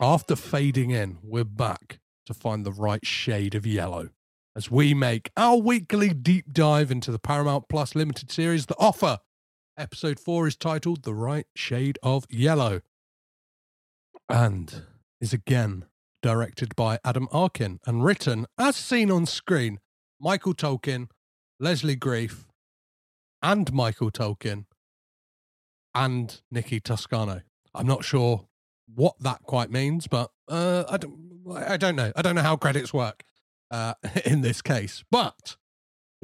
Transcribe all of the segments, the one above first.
After fading in, we're back to find the right shade of yellow as we make our weekly deep dive into the Paramount Plus limited series, The Offer. Episode 4 is titled The Right Shade of Yellow and is again directed by Adam Arkin and written, as seen on screen, Michael Tolkin, Leslie Greif, and Michael Tolkin, and Nikki Toscano. I'm not sure what that quite means, but uh, I don't. I don't know. I don't know how credits work uh, in this case. But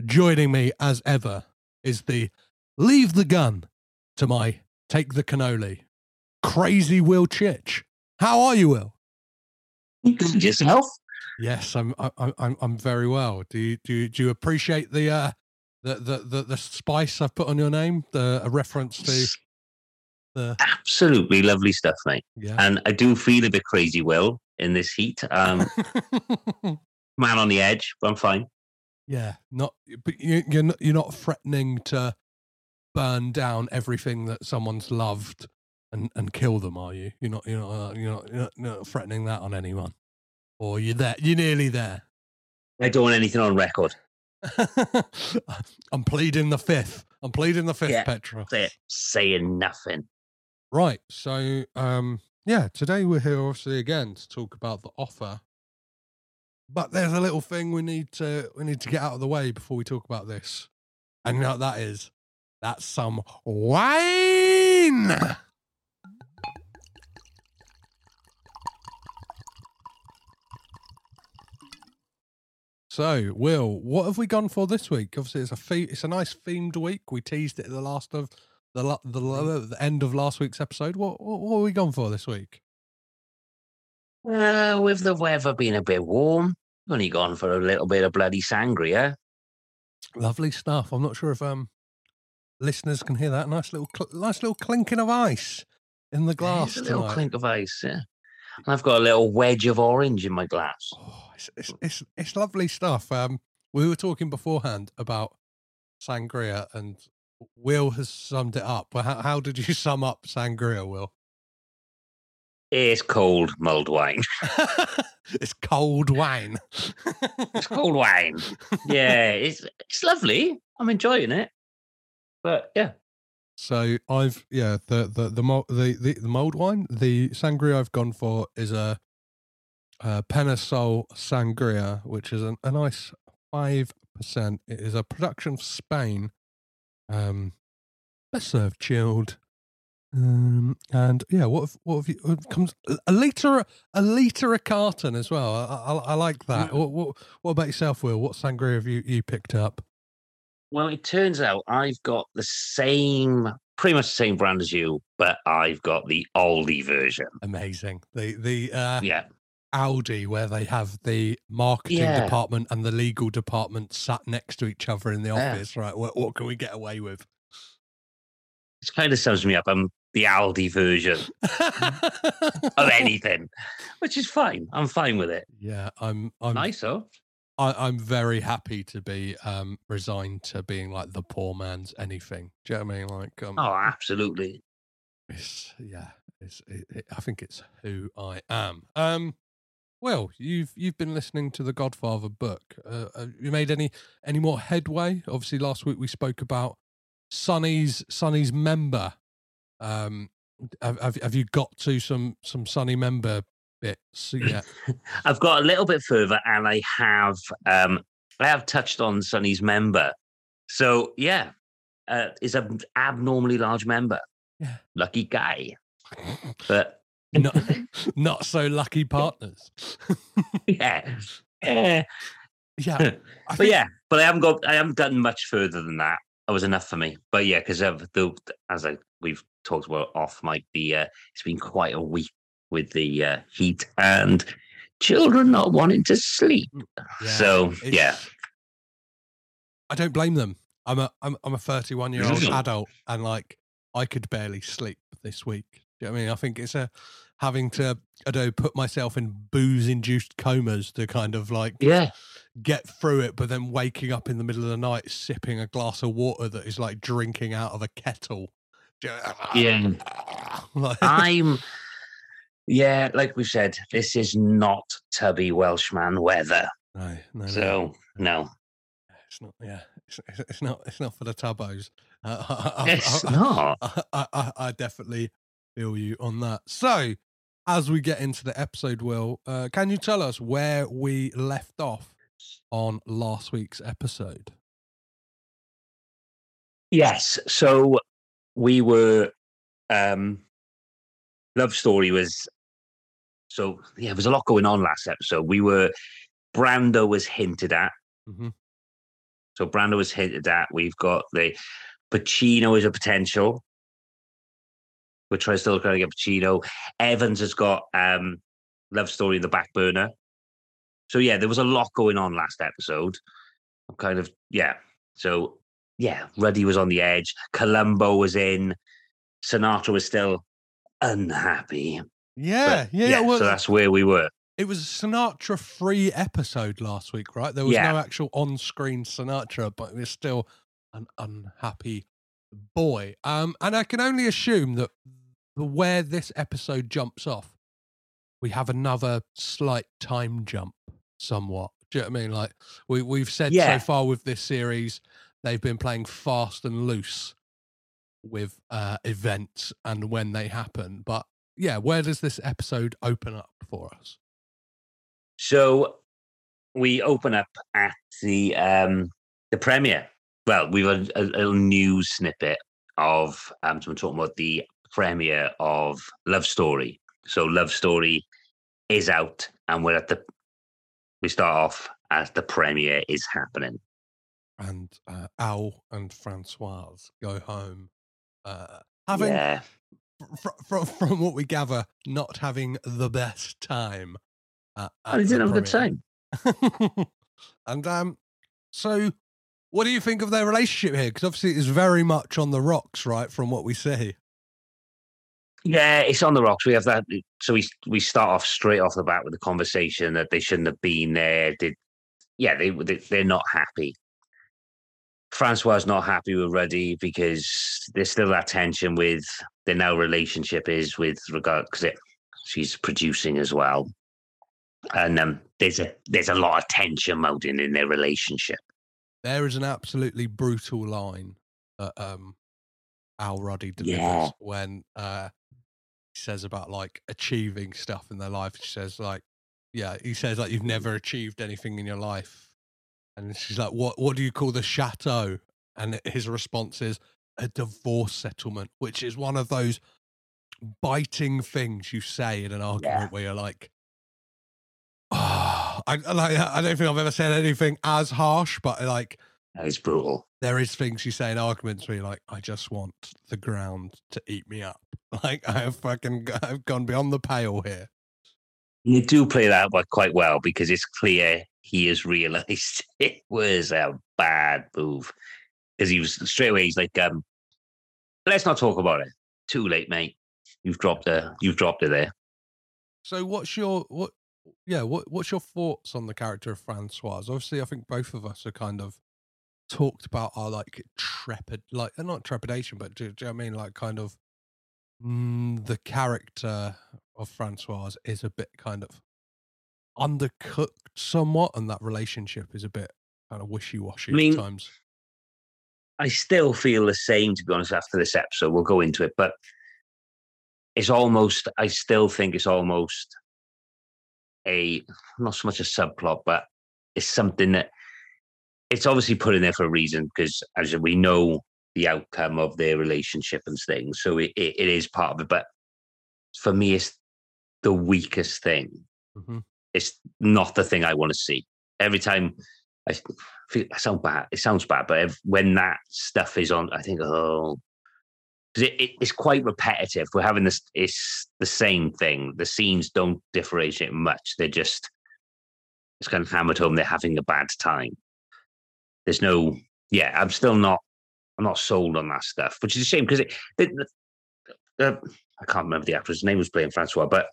joining me as ever is the leave the gun to my take the cannoli, crazy Will Chitch. How are you, Will? Good yourself. Yes, I'm. I, I'm. I'm very well. Do you do you, do you appreciate the uh the, the the the spice I've put on your name? The a reference to the Absolutely lovely stuff, mate. yeah. And I do feel a bit crazy, Will, in this heat. Um, man on the edge, but I'm fine. yeah, not. But you, you're not. You're not threatening to burn down everything that someone's loved and and kill them, are you? You're not. You're not. Uh, you're not. You're not, you're not threatening that on anyone. Or you're there. You're nearly there. I don't want anything on record. I'm pleading the fifth. I'm pleading the fifth, Yeah. Petra. Saying nothing. Right. So, um, yeah, today we're here obviously again to talk about the offer. But there's a little thing we need to we need to get out of the way before we talk about this. And you know what that is? That's some wine. So, Will, what have we gone for this week? Obviously, it's a the- it's a nice themed week. We teased it at the last of the the, the end of last week's episode. What what, what are we going for this week? Uh, with the weather being a bit warm, only gone for a little bit of bloody sangria. Lovely stuff. I'm not sure if um listeners can hear that nice little cl- nice little clinking of ice in the glass little tonight. clink of ice, yeah. And I've got a little wedge of orange in my glass. Oh, it's, it's it's it's lovely stuff. Um, we were talking beforehand about sangria, and Will has summed it up. How, how did you sum up sangria, Will? It's cold mulled wine. it's cold wine. It's cold wine. Yeah, it's it's lovely. I'm enjoying it. But yeah, So I've yeah the the the the the, the mold wine the sangria I've gone for is a, a Penasol sangria, which is an, a nice five percent. It is a production of Spain. Um, best served chilled. Um, and yeah, what have, what have you? It comes a liter a liter a carton as well. I, I, I like that. What, what what about yourself, Will? What sangria have you you picked up? well, it turns out I've got the same, pretty much the same brand as you, but I've got the Aldi version. Amazing. The the uh, Yeah, Aldi where they have the marketing Yeah. department and the legal department sat next to each other in the Yeah. office, right? What, what can we get away with? it kind of sums me up. I'm the Aldi version of anything, which is fine. I'm fine with it. yeah, I'm I'm nice, though. I, I'm very happy to be um, resigned to being like the poor man's anything. Do you know what I mean? Like, um, Oh, absolutely. it's yeah, it's. It, it, I think it's who I am. Um, well, you've you've been listening to the Godfather book. Uh, have you made any any more headway? Obviously, last week we spoke about Sonny's Sonny's member. Um, have, have have you got to some some Sonny member bits yet? I've got a little bit further, and I have um, I have touched on Sonny's member. So yeah, uh, is an abnormally large member. Yeah. Lucky guy, but not not so lucky partners. yeah, yeah. yeah, I but yeah, but I haven't got I haven't done much further than that. That was enough for me. But yeah, because of the as I we've talked about off mic, the uh, it's been quite a week with the uh, heat and children not wanting to sleep. Yeah, so it's- yeah, I don't blame them. I'm a I'm I'm a 31 year old adult, and like I could barely sleep this week. Do you know what I mean? I think it's a having to I don't know, put myself in booze induced comas to kind of like yeah, get through it, but then waking up in the middle of the night sipping a glass of water that is like drinking out of a kettle. Do you know- Yeah. Like- I'm. Yeah, like we said, this is not tubby Welshman weather. no, no, no. So no, It's not. Yeah, it's, it's, not. It's not for the tubos. Uh, I, it's I- not. I, I, I- I definitely feel you on that. So, as we get into the episode, Will, uh, can you tell us where we left off on last week's episode? Yes. So we were um love story was so yeah, there was a lot going on last episode. We were Brando was hinted at. Mhm. So Brando was hinted at. We've got the Pacino is a potential. Trying still trying to get Pacino. Evans has got um love story in the back burner. So yeah, there was a lot going on last episode. I'm kind of yeah. So yeah, Ruddy was on the edge. Colombo was in. Sinatra was still unhappy. Yeah, But, yeah. yeah well, so that's where we were. it was a Sinatra free episode last week, right? There was Yeah. no actual on screen Sinatra, but it was still an unhappy boy. Um, and I can only assume that where this episode jumps off, we have another slight time jump, somewhat. Do you know what I mean? Like we we've said Yeah. so far with this series, they've been playing fast and loose with uh, events and when they happen. But yeah, where does this episode open up for us? So we open up at the um the premiere. Well, we've a, a, a little news snippet of um so we're talking about the premiere of Love Story. So Love Story is out and we're at the we start off as the premiere is happening. and uh, Al and Francoise go home, uh, having yeah. fr- fr- from what we gather, not having the best time. Uh, Oh, they didn't have a good time. time. and um, so what do you think of their relationship here? Because obviously it's very much on the rocks, right? From what we see. Yeah, it's on the rocks. We have that. So we we start off straight off the bat with the conversation that they shouldn't have been there. Did yeah, they, they they're not happy. Francois not happy with Ruddy because there's still that tension with their now relationship is with regard because she's producing as well, and um, there's a there's a lot of tension mounting in their relationship. There is an absolutely brutal line that um, Al Ruddy delivers Yeah. when uh, says about like achieving stuff in their life. She says like, yeah, he says like you've never achieved anything in your life, and she's like, what What do you call the chateau? And his response is a divorce settlement, which is one of those biting things you say in an argument Yeah. where you're like. Oh, I, I like. I don't think I've ever said anything as harsh, but like It's brutal. there is things you say in arguments where you're like, I just want the ground to eat me up. Like I have fucking, I've gone beyond the pale here. You do play that one quite well because it's clear he has realized it was a bad move. Because he was straight away, he's like, um, let's not talk about it. Too late, mate. You've dropped her. You've dropped her there. So what's your what? yeah, what what's your thoughts on the character of Francoise? Obviously, I think both of us are kind of talked about our like trepid, like uh, not trepidation, but do, do you know what I mean? Like kind of mm, the character of Francoise is a bit kind of undercooked somewhat, and that relationship is a bit kind of wishy washy I mean, at times. I still feel the same, to be honest, after this episode. We'll go into it, but it's almost, I still think it's almost a, not so much a subplot, but it's something that it's obviously put in there for a reason because as we know the outcome of their relationship and things. So it, it, it is part of it. But for me, it's the weakest thing. Mm-hmm. It's not the thing I want to see. Every time I, feel, I sound bad, it sounds bad, but if, when that stuff is on, I think, oh, because it, it, it's quite repetitive. We're having this, it's the same thing. The scenes don't differentiate much. They're just, it's kind of hammered home. They're having a bad time. There's no, yeah, I'm still not, I'm not sold on that stuff, which is a shame because it, the, uh, I can't remember the actress' name was playing Francois, but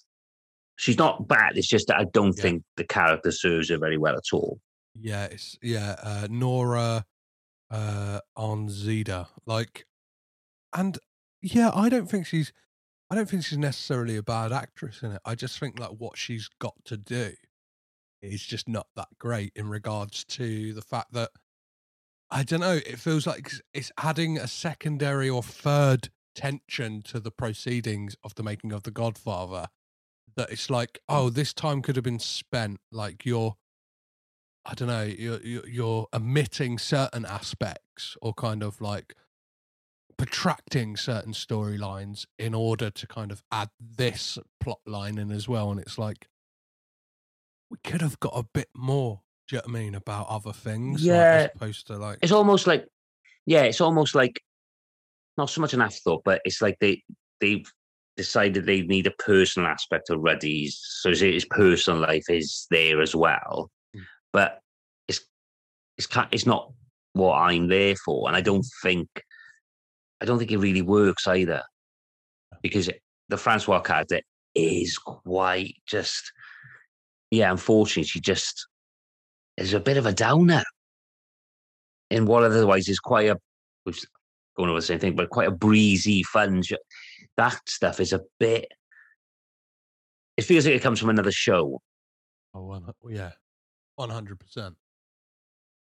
she's not bad. It's just that I don't Yeah. think the character serves her very well at all. Yeah, it's yeah, uh, Nora uh Arnezeder. Like and yeah, I don't think she's I don't think she's necessarily a bad actress in it. I just think that what she's got to do is just not that great in regards to the fact that I don't know, it feels like it's- adding a secondary or third tension to the proceedings of the making of The Godfather. That it's like, oh, mm. this time could have been spent like you're I don't know, you're, you're you're omitting certain aspects or kind of like protracting certain storylines in order to kind of add this plot line in as well. And it's like we could have got a bit more. Do you know what I mean about other things? like, Yeah. as opposed to like It's almost like, yeah, it's almost like not so much an afterthought, but it's like they they've decided they need a personal aspect of Ruddy's, so his, his personal life is there as well. Mm. But it's it's it's not what I'm there for, and I don't think I don't think it really works either, because the Francois character is quite just yeah. Unfortunately, she just is a bit of a downer in what otherwise is quite a we've going over the same thing, but quite a breezy, fun. Show. That stuff is a bit. It feels like it comes from another show. Oh, yeah, one hundred percent.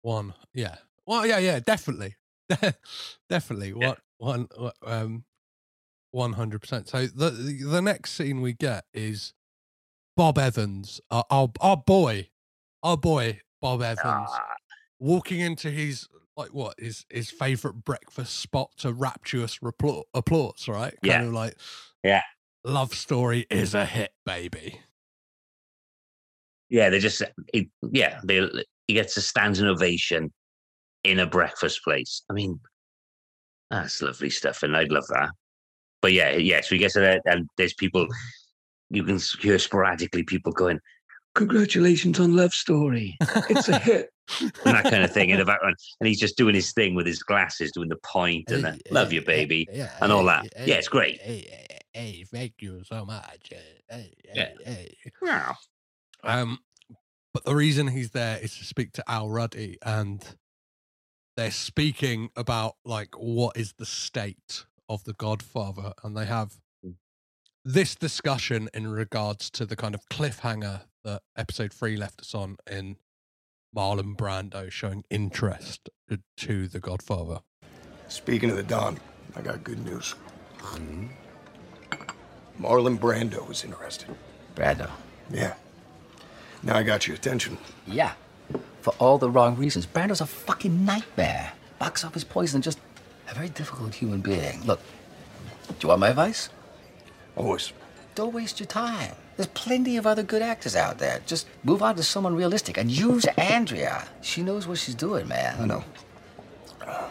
One, yeah, well, yeah, yeah, definitely, definitely. Yeah. What one, what, um, one hundred percent. So the the the next scene we get is Bob Evans, our our, our boy, our boy Bob Evans, Ah, walking into his like what his his favorite breakfast spot to rapturous replo- applause, right? Kind Yeah. of like, Yeah. love story is a hit, baby. yeah, they just it, yeah they he gets a standing ovation in a breakfast place. I mean, that's lovely stuff, and I'd love that. But yeah, yeah. So he gets it, and there's people you can hear sporadically people going, "Congratulations on Love Story, it's a hit," and that kind of thing in the background, and he's just doing his thing with his glasses, doing the point and the "Love you, baby." and all that. Yeah, it's great. Hey, hey, thank you so much. Hey, Yeah. hey. Wow. Um, but the reason he's there is to speak to Al Ruddy, and they're speaking about like what is the state of the Godfather, and they have. This discussion in regards to the kind of cliffhanger that episode three left us on in Marlon Brando showing interest to the Godfather. Speaking of the Don, I got good news. Mm-hmm. Marlon Brando is interested. Brando. Yeah. Now I got your attention. Yeah. For all the wrong reasons. Brando's a fucking nightmare. Box office poison, just a very difficult human being. Look, do you want my advice? Always. Don't waste your time. There's plenty of other good actors out there. Just move on to someone realistic and use Andrea. She knows what she's doing, man. I know. Uh,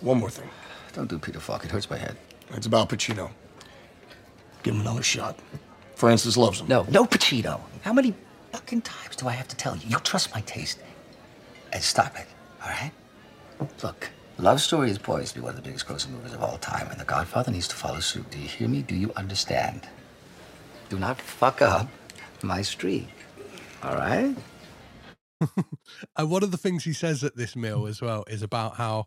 one more thing. Don't do Peter Falk. It hurts my head. It's about Pacino. Give him another shot. Francis loves him. No, no Pacino. How many fucking times do I have to tell you? You trust my taste. And stop it, all right? Look, Love Story is poised to be one of the biggest grossing movies of all time, and The Godfather needs to follow suit. Do you hear me? Do you understand? Do not fuck up, my streak. All right? and one of the things he says at this meal as well is about how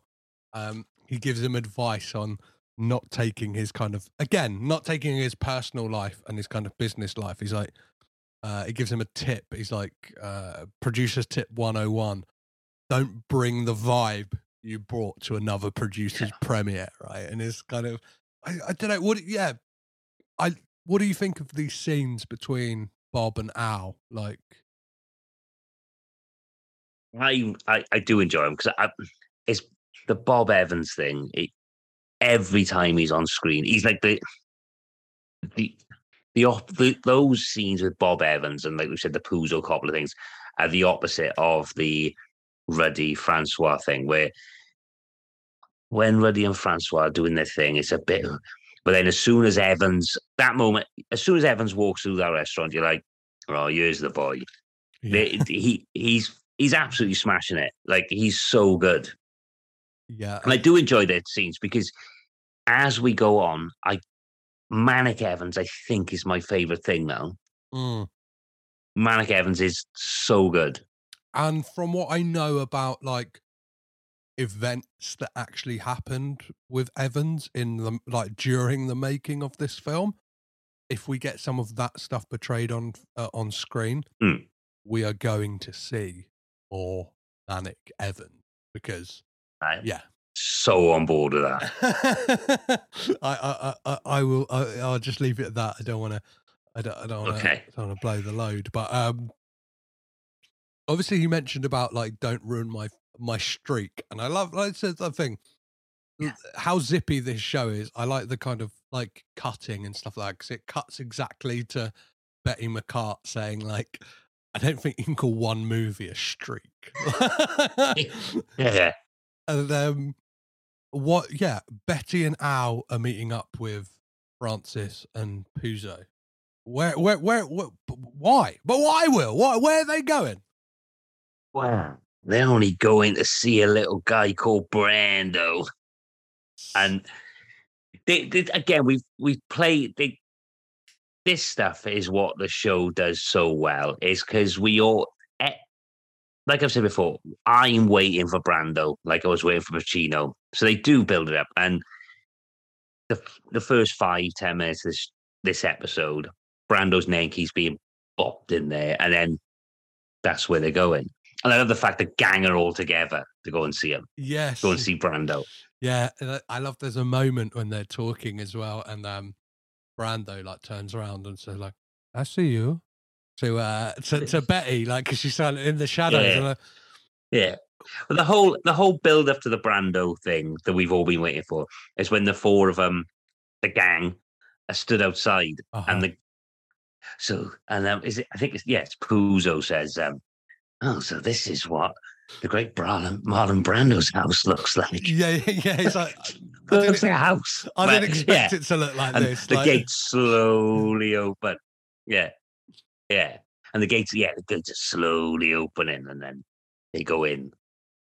um, he gives him advice on not taking his kind of again not taking his personal life and his kind of business life he's like uh he gives him a tip he's like uh producer's tip 101 don't bring the vibe you brought to another producer's premiere right? And it's kind of I, I don't know what yeah. I what do you think of these scenes between bob and al like? I I, I do enjoy them because it's the Bob Evans thing. It, every time he's on screen, he's like the the the, op- the those scenes with Bob Evans and like we said the Puzo couple of things are the opposite of the Ruddy Francois thing where when Ruddy and Francois are doing their thing, it's a bit. But then as soon as Evans, that moment, as soon as Evans walks through that restaurant, you're like, oh, here's the boy. yeah, He he's he's absolutely smashing it. Like he's so good. yeah And I do enjoy their scenes because as we go on, I Manic Evans, I think, is my favorite thing now. mm. Manic Evans is so good. and from what I know about like events that actually happened with Evans in the like during the making of this film, if we get some of that stuff portrayed on uh, on screen, Mm. we are going to see more Manic Evans because I'm yeah, so on board with that. I, I I I- I will I, I'll just leave it at that. I don't want to I don't I don't want to Okay. I don't want to blow the load, but um, obviously you mentioned about like don't ruin my my streak, and I love like I said that thing. l- How zippy this show is. I like the kind of like cutting and stuff like because it cuts exactly to Betty McCartt saying like, "I don't think you can call one movie a streak." yeah. And um, what? Yeah, Betty and Al are meeting up with Francis and Puzo. Where, where, where, where? Why? But why, Will? Why? Where are they going? Wow. They're only going to see a little guy called Brando. And they, they, again, we've we've played they, this stuff is what the show does so well, is because we all eh, like I've said before, I'm waiting for Brando, like I was waiting for Pacino. So they do build it up. And the the first five, ten minutes of this this episode, Brando's name Nanky's being bopped in there, and then that's where they're going. And I love the fact that gang are all together to go and see him, yes, go and see Brando. yeah. I- love. There's a moment when they're talking as well, and um, Brando like turns around and says like, "I see you." To uh, to, to Betty, like, because she's in the shadows, Yeah. uh, Yeah. But the whole the whole build up to the Brando thing that we've all been waiting for is when the four of them, the gang, are stood outside uh-huh. and the so and um, is it I think it's yeah it's Puzo says um oh so this is what the great Marlon Marlon Brando's house looks like. yeah, yeah, yeah. It's like But didn't, a house. I didn't expect yeah. it to look like and this. the like- gates slowly open. Yeah, yeah, and the gates yeah the gates are slowly opening and then they go in.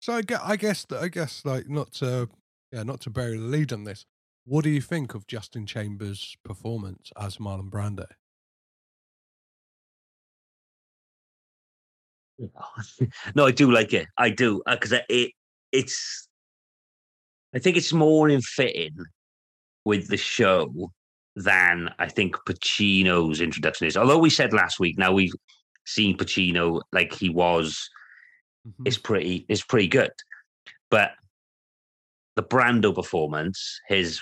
So I guess, I guess, that- I guess, like, not to, yeah, not to bury the lead on this. What do you think of Justin Chambers' performance as Marlon Brando? no, I do like it. I do because it it's. I think it's more in fitting with the show than I think Pacino's introduction is. Although we said last week, now we've seen Pacino like he was. Mhm. It's pretty. It's pretty good, but the Brando performance, his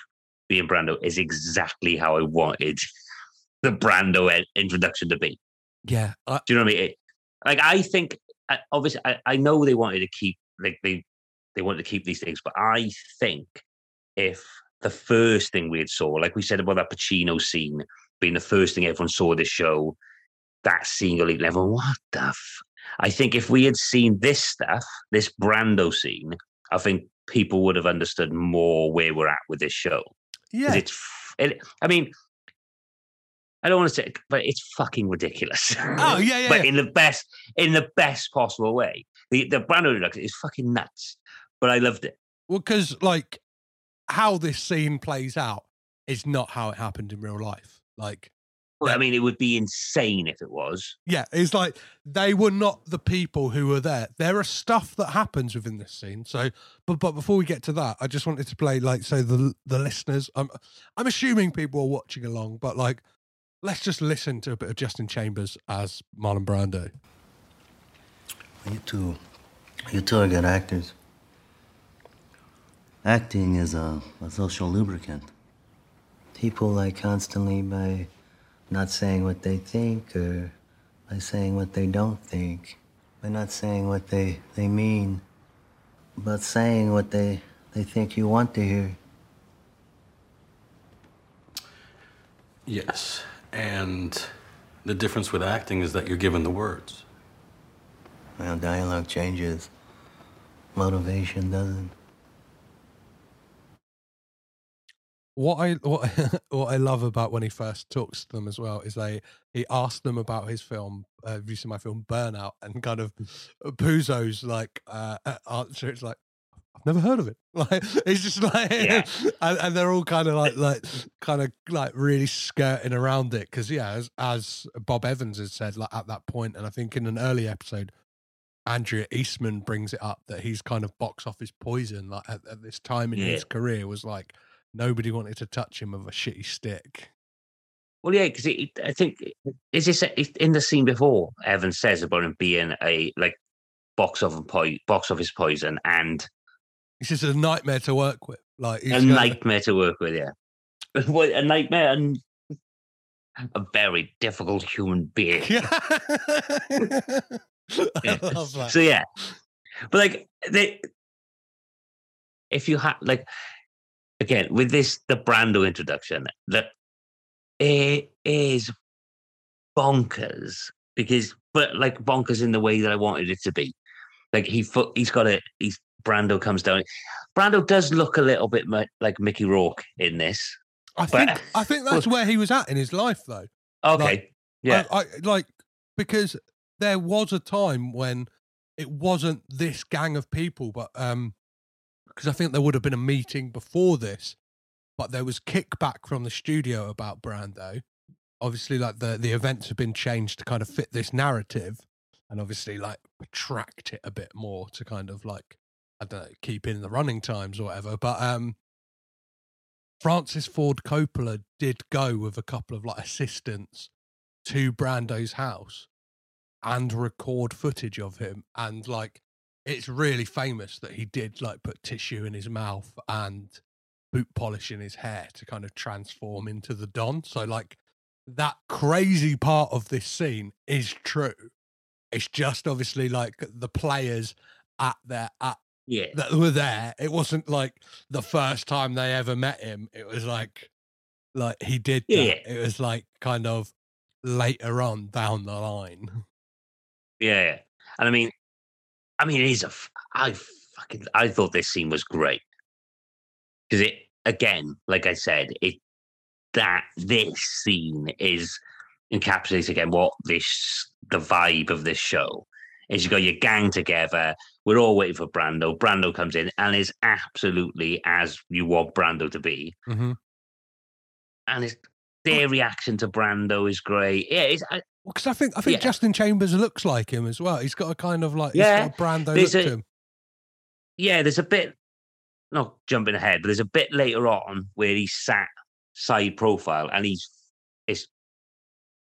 being Brando, is exactly how I wanted the Brando introduction to be. Yeah, I, Do you know what I mean? It, like I think, uh, obviously, I, I know they wanted to keep like they they wanted to keep these things, but I think if the first thing we had saw, like we said about that Pacino scene being the first thing everyone saw this show, that scene elite level, what the? F-? I think if we had seen this stuff, this Brando scene, I think people would have understood more where we're at with this show. yeah, It's, it, I mean, I don't want to say, it, but it's fucking ridiculous. Oh, yeah, yeah, but yeah. in the best, in the best possible way. The the Brando introduction is fucking nuts, but I loved it. well, because like how this scene plays out is not how it happened in real life. Like, Well, I mean, it would be insane if it was. Yeah, it's like they were not the people who were there. There are stuff that happens within this scene. So, but but before we get to that, I just wanted to play like so the the listeners. I'm I'm assuming people are watching along, but like let's just listen to a bit of Justin Chambers as Marlon Brando. You two, you two are good actors. Acting is a, a social lubricant. People like constantly by not saying what they think or by saying what they don't think, by not saying what they, they mean, but saying what they, they think you want to hear. Yes, and the difference with acting is that you're given the words. Well, dialogue changes, motivation doesn't. What I what what I love about when he first talks to them as well is they he asked them about his film. Uh, have you seen my film Burnout? And kind of Puzo's like uh, answer. It's like I've never heard of it. Like it's just like, Yeah. and, and they're all kind of like like kind of like really skirting around it because yeah, as as Bob Evans has said like at that point, and I think in an early episode. Andrea Eastman brings it up that he's kind of box office poison. Like at, at this time in his career, was like nobody wanted to touch him with a shitty stick. Well, yeah, because I think is this in the scene before Evans says about him being a like box office po- box office poison and He's just a nightmare to work with. Like a nightmare to work with. Yeah, Well, a nightmare and a very difficult human being. Yeah. I love that. So yeah, but like they, if you have like again with this the Brando introduction, that it is bonkers because but like bonkers in the way that I wanted it to be. Like he he's got a he's Brando comes down. Brando does look a little bit like Mickey Rourke in this. I but- think I think that's where he was at in his life, though. Okay, Like, yeah, I, I like because there was a time when it wasn't this gang of people, but um, because I think there would have been a meeting before this, but there was kickback from the studio about Brando. Obviously, like the the events have been changed to kind of fit this narrative, and obviously like attract it a bit more to kind of like I don't know keep in the running times or whatever. But um, Francis Ford Coppola did go with a couple of like assistants to Brando's house and record footage of him. And like, it's really famous that he did like put tissue in his mouth and boot polish in his hair to kind of transform into the Don. So, like, that crazy part of this scene is true. It's just obviously like the players at their at yeah. that were there. It wasn't like the first time they ever met him. It was like, like he did. Yeah. It was like kind of later on down the line. Yeah, yeah. and I mean, I mean, it is a. f- I fucking. I thought this scene was great because it again, like I said, it that this scene is encapsulates again what this the vibe of this show is. You got your gang together. We're all waiting for Brando. Brando comes in and is absolutely as you want Brando to be, Mm-hmm. and it's, their reaction to Brando is great. Yeah, it's, I, Because I think I think Yeah. Justin Chambers looks like him as well. He's got a kind of like Yeah, he's got a Brando look there's to a- him. yeah, there's a bit, not jumping ahead, but there's a bit later on where he's sat side profile and he's, it's,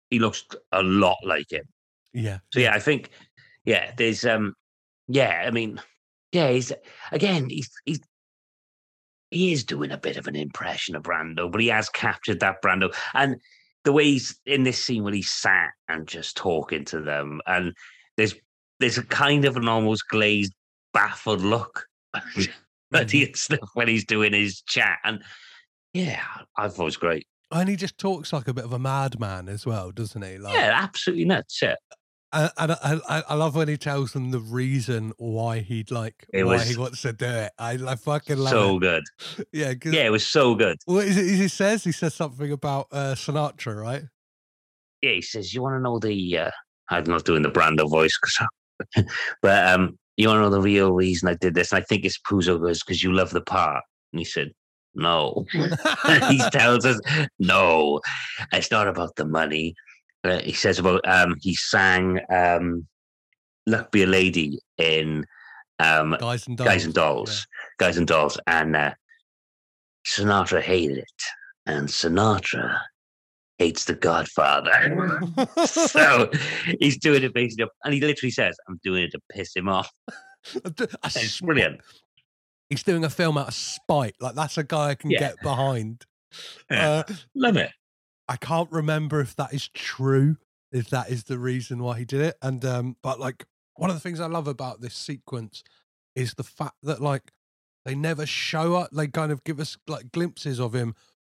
he looks a lot like him. Yeah. So yeah, I think, yeah, there's, um, yeah, I mean, yeah, he's again, he's he's he is doing a bit of an impression of Brando, but he has captured that Brando and the way he's in this scene when he's sat and just talking to them, and there's there's a kind of an almost glazed, baffled look at the stuff when he's doing his chat, and yeah, I thought it was great. And he just talks like a bit of a madman as well, doesn't he? Like, Yeah, absolutely nuts. Yeah, and, and I, I, I love when he tells them the reason why he'd like It why was he wants to do it. I, I fucking love so it. good. Yeah, Yeah, it was so good. What is it? He says he says something about uh, Sinatra, right? yeah, he says, "You want to know the?" Uh, I'm not doing the Brando voice, 'cause- but um, you want to know the real reason I did this? And I think it's Puzo goes because you love the part. And he said, No. he tells us, no, it's not about the money. Uh, he says about um, he sang um, "Luck Be a Lady" in um, Guys and dolls. Guys and Dolls, Guys and Dolls, and uh, Sinatra hated it, and Sinatra hates The Godfather. so he's doing it basically, and he literally says, "I'm doing it to piss him off." It's brilliant. He's doing a film out of spite. Like that's a guy I can Yeah. get behind. Yeah. Uh, Love it. I can't remember if that is true, if that is the reason why he did it. And um, but like one of the things I love about this sequence is the fact that like they never show up. They kind of give us like glimpses of him,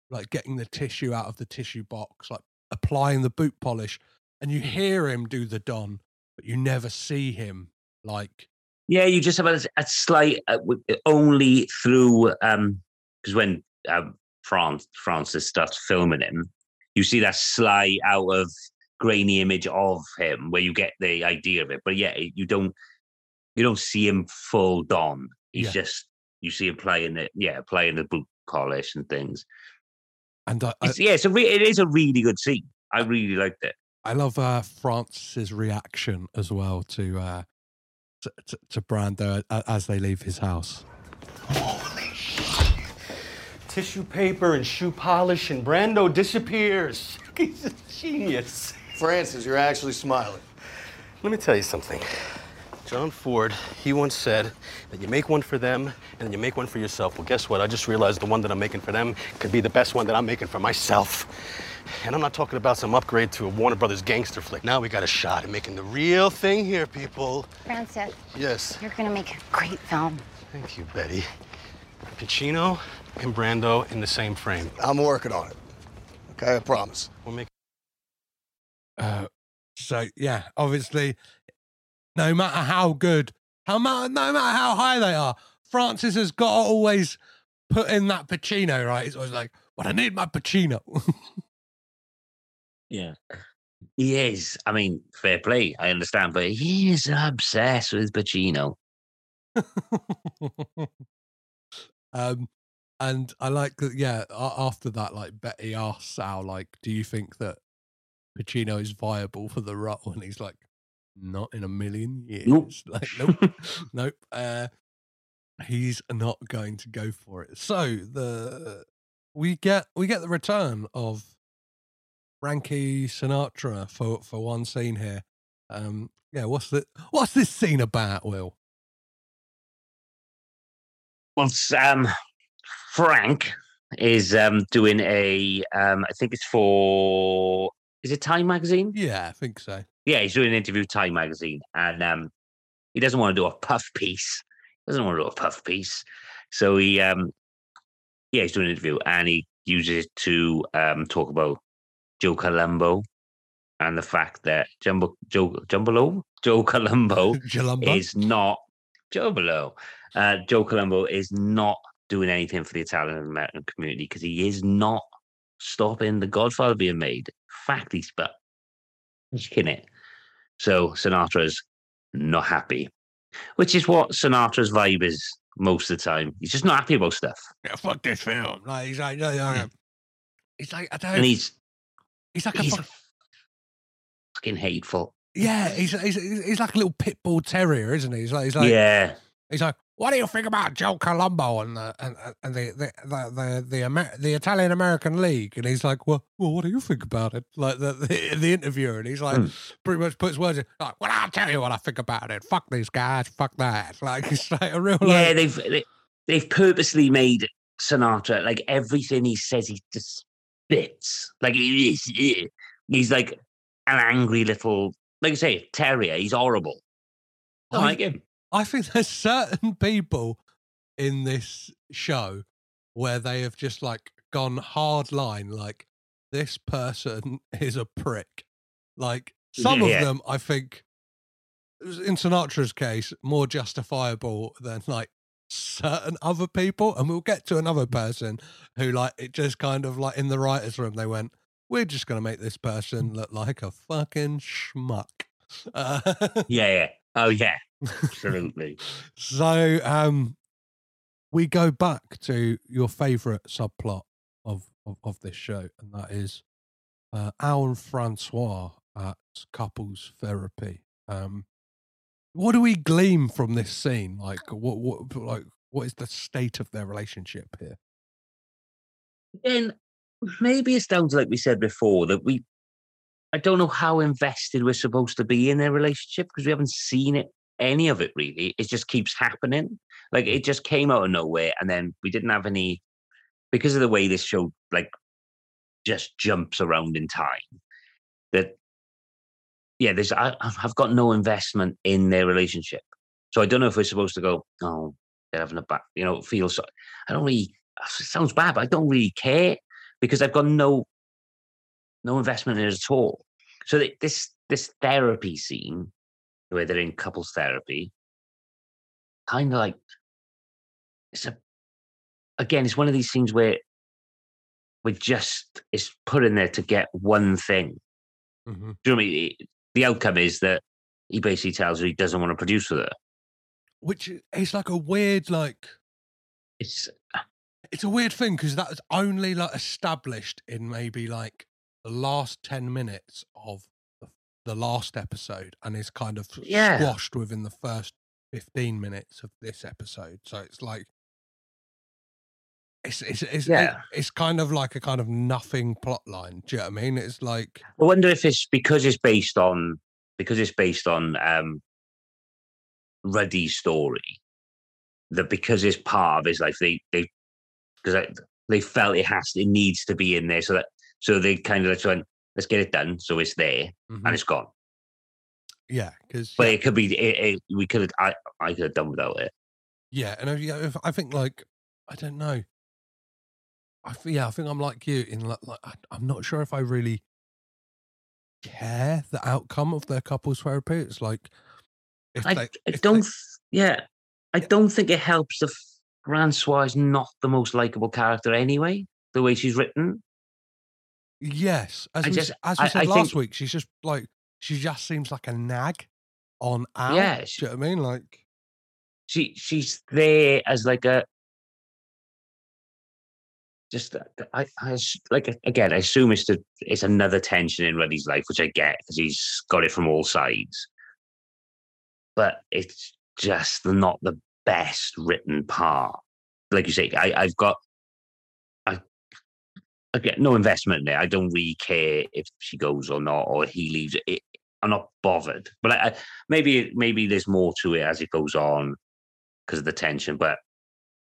like getting the tissue out of the tissue box, like applying the boot polish, and you hear him do the don, but you never see him like Yeah, you just have a, a slight uh, only through um because when um, France Francis starts filming him, you see that sly out of grainy image of him where you get the idea of it. But yeah, you don't you don't see him full don. He's Yeah. just you see him playing it, yeah, playing the boot polish and things. and I, I, It's, yeah, it's a re- it is a really good scene. I really liked it. I love uh, Francis's reaction as well to uh, to, to, to Brando as they leave his house. Tissue paper and shoe polish, and Brando disappears. He's a genius. Francis, you're actually smiling. Let me tell you something. John Ford, he once said that you make one for them and then you make one for yourself. Well, guess what? I just realized the one that I'm making for them could be the best one that I'm making for myself. And I'm not talking about some upgrade to a Warner Brothers gangster flick. Now we got a shot at making the real thing here, people. Francis, Yes. you're gonna make a great film. Thank you, Betty. Pacino and Brando in the same frame. I'm working on it. Okay, I promise. We'll make Uh, so yeah, obviously, no matter how good, how ma- no matter how high they are, Francis has got to always put in that Pacino. Right? He's always like, "But I need my Pacino." Yeah. He is. I mean, fair play. I understand, but he is obsessed with Pacino. um, and I like that. Yeah, after that, like Betty asks Al, like, "Do you think that Pacino is viable for the role?" And he's like, "Not in a million years." Nope. Like, nope, nope. Uh, he's not going to go for it. So the we get we get the return of Frankie Sinatra for for one scene here. Um, yeah, what's the what's this scene about, Will? Well, um, Frank is um, doing a, um, I think it's for, is it Time Magazine? Yeah, I think so. Yeah, he's doing an interview with Time Magazine, and um, he doesn't want to do a puff piece. He doesn't want to do a puff piece, so he, um, yeah, he's doing an interview, and he uses it to um, talk about Joe Colombo and the fact that Jumbo Joe Jumbolo Joe Colombo is not Joe Below. Uh, Joe Colombo is not doing anything for the Italian American community because he is not stopping the Godfather being made. Fact, he's but he's kidding it. So Sinatra's not happy, which is what Sinatra's vibe is most of the time. He's just not happy about stuff, yeah, fuck this film. Like he's like, no, no, no. he's like, I don't. and he's he's like a he's fuck, fucking hateful. yeah. He's, he's he's like a little pit bull terrier, isn't he? He's like, he's like, yeah, he's like, what do you think about Joe Colombo and the and, and the the the the the, Amer- the Italian American League? And he's like, well, well, what do you think about it? Like the the, the interviewer, and he's like, Hmm. pretty much puts words in like, well, I'll tell you what I think about it. Fuck these guys. Fuck that. Like it's like a real yeah. like, They've they, they've purposely made Sinatra like everything he says he just spits like he is. He's like an angry little, like I say, terrier. He's horrible. I like him. I think there's certain people in this show where they have just like gone hard line, like this person is a prick. Like some Yeah. of them, I think, in Sinatra's case, more justifiable than like certain other people. And we'll get to another person who, like, it just kind of like in the writer's room, they went, we're just going to make this person look like a fucking schmuck. Uh, Yeah, yeah. Oh, yeah. Absolutely. So, um, we go back to your favorite subplot of, of, of this show, and that is uh, Al and Francois at couples therapy. Um, what do we glean from this scene? Like, what, what, like, what is the state of their relationship here? Then maybe it's down to like we said before that we I don't know how invested we're supposed to be in their relationship because we haven't seen it any of it really. It just keeps happening. Like it just came out of nowhere and then we didn't have any because of the way this show like just jumps around in time that yeah, there's I, I've got no investment in their relationship. So I don't know if we're supposed to go, oh, they're having a bad, you know, feel so. I don't really. Sounds bad, but I don't really care because I've got no no investment in it at all. So this this therapy scene where they're in couples therapy, kind of like it's a again, it's one of these scenes where we're just it's put in there to get one thing. Mm-hmm. Do you know what I mean? The outcome is that he basically tells her he doesn't want to produce with her. Which is like a weird, like it's it's a weird thing because that's only like established in maybe like the last 10 minutes of the, last episode and is kind of Yeah. squashed within the first 15 minutes of this episode. So it's like, it's, it's, it's, it- Yeah. it's kind of like a kind of nothing plot line. Do you know what I mean? It's like, I wonder if it's because it's based on because it's based on um Ruddy's story. That because it's part of his life, they they because they felt it has it needs to be in there, so that so they kind of just went, let's get it done, so it's there Mhm. and it's gone. yeah, because But it could be it, it, we could have I I could have done without it. Yeah, and I, yeah, if- I think like I don't know. I yeah, I think I'm like you in like, like I, I'm not sure if I really care the outcome of their couples therapy. It's like if I, they, I if don't th- yeah I don't think it helps if Francois is not the most likable character anyway. The way she's written, yes, as I we, just- as we I- said I last think- week, she's just like she just seems like a nag on Al. Yeah, do she- you know what I mean? Like she she's there as like a just uh, I, I, I like again I assume it's the it's another tension in Ruddy's life which I get because he's got it from all sides but it's just not the best written part like you say I I've got Get no investment in it I don't really care if she goes or not or he leaves it I'm not bothered but I, I maybe maybe there's more to it as it goes on because of the tension, but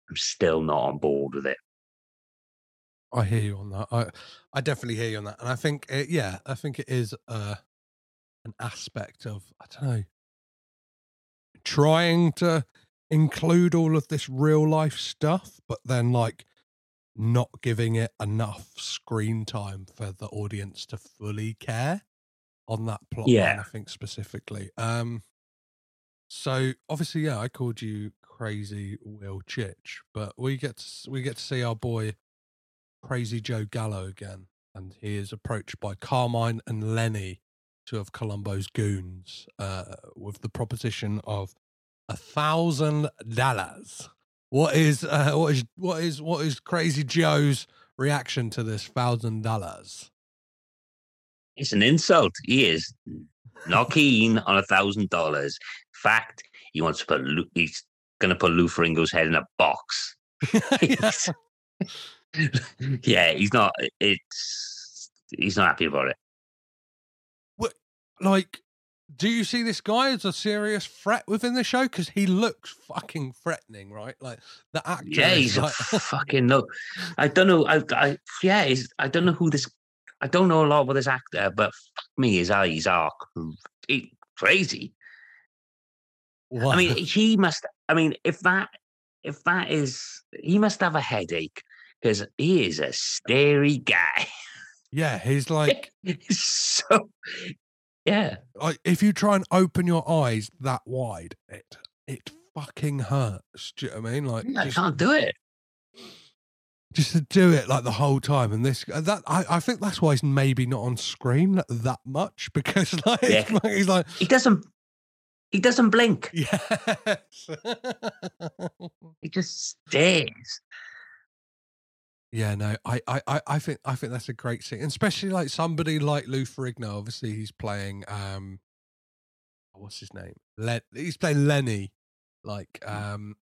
I'm still not on board with it. I hear you on that. I I definitely hear you on that, and I think it, yeah, I think it is uh, an aspect of I don't know, trying to include all of this real life stuff, but then like not giving it enough screen time for the audience to fully care on that plot line, Yeah. I think specifically. Um, so obviously, yeah, I called you crazy Will Chich, but we get to, we get to see our boy Crazy Joe Gallo again, and he is approached by Carmine and Lenny, two of Colombo's goons, uh, with the proposition of a thousand dollars. What is uh, what is what is what is Crazy Joe's reaction to this thousand dollars? It's an insult. He is not keen on a thousand dollars. Fact, he wants to put he's going to put Lou Ferrigno's head in a box. Yeah, he's not. It's he's not happy about it. What, Like, do you see this guy as a serious threat within the show? Because he looks fucking threatening, right? Like the actor. Yeah, is he's a like, fucking no. I don't know. I, I yeah, he's, I don't know who this. I don't know a lot about this actor, but fuck me, his eyes are cr- crazy. I mean, he must. I mean, if that, if that is, he must have a headache because he is a scary guy. yeah, he's like, so, yeah, like if you try and open your eyes that wide, it it fucking hurts. Do you know what I mean? Like, I just, can't do it. just to do it like the whole time, and this uh, that I, I think that's why he's maybe not on screen that much because like, Yeah. like, he's like He doesn't. He doesn't blink. Yes. He just stares. Yeah, no, I, I, I- I think I think that's a great scene, and especially like somebody like Lou Ferrigno. Obviously, he's playing um, what's his name? Len- he's playing Lenny, like um,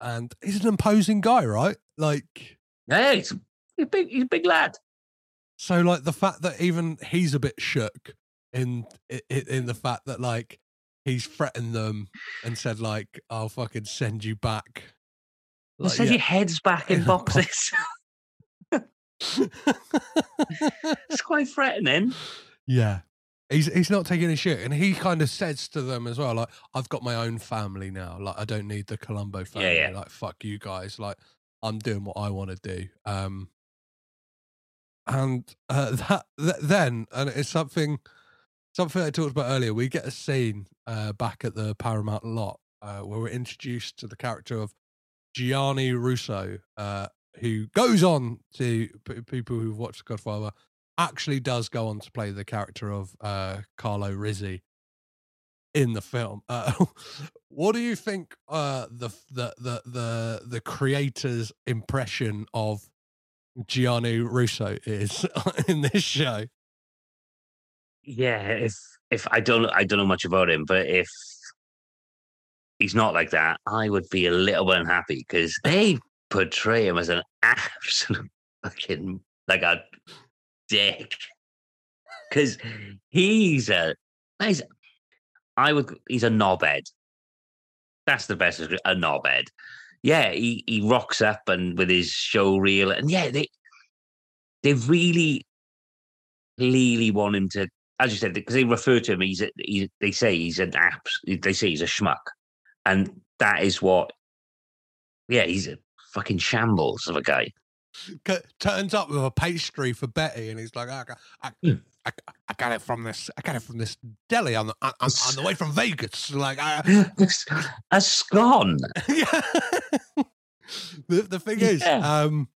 and he's an imposing guy, right? Like, Yeah, he's, he's a big. He's a big lad. so like the fact that even he's a bit shook in in, in the fact that like he's threatened them and said like I'll fucking send you back. He said yeah. your head's back in boxes. it's quite threatening. Yeah. He's he's not taking a shit. And he kind of says to them as well, like, I've got my own family now. Like, I don't need the Colombo family. yeah. Like, fuck you guys. Like, I'm doing what I want to do. Um and uh, that, that then, and it's something something I talked about earlier. We get a scene uh, back at the Paramount lot uh, where we're introduced to the character of Gianni Russo, uh, who goes on to people who've watched Godfather actually does go on to play the character of uh, Carlo Rizzi in the film. Uh, what do you think uh, the the the the the creator's impression of Gianni Russo is in this show? Yeah, if if I don't I don't know much about him, but if he's not like that, I would be a little bit unhappy because they portray him as an absolute fucking like a dick. Because he's a he's I would he's a knobhead. That's the best a knobhead. Yeah, he, he rocks up and with his show reel and yeah, they they really really want him to as you said, because they refer to him, he's a, he, they say he's an apps, they say he's a schmuck, and that is what, yeah, he's a fucking shambles of a guy. Turns up with a pastry for Betty, and he's like, I, got- I, Hmm. I, I got it from this. I got it from this deli on the on, on, the way from Vegas. Like, I, a scone. yeah. the the thing is, Yeah. um,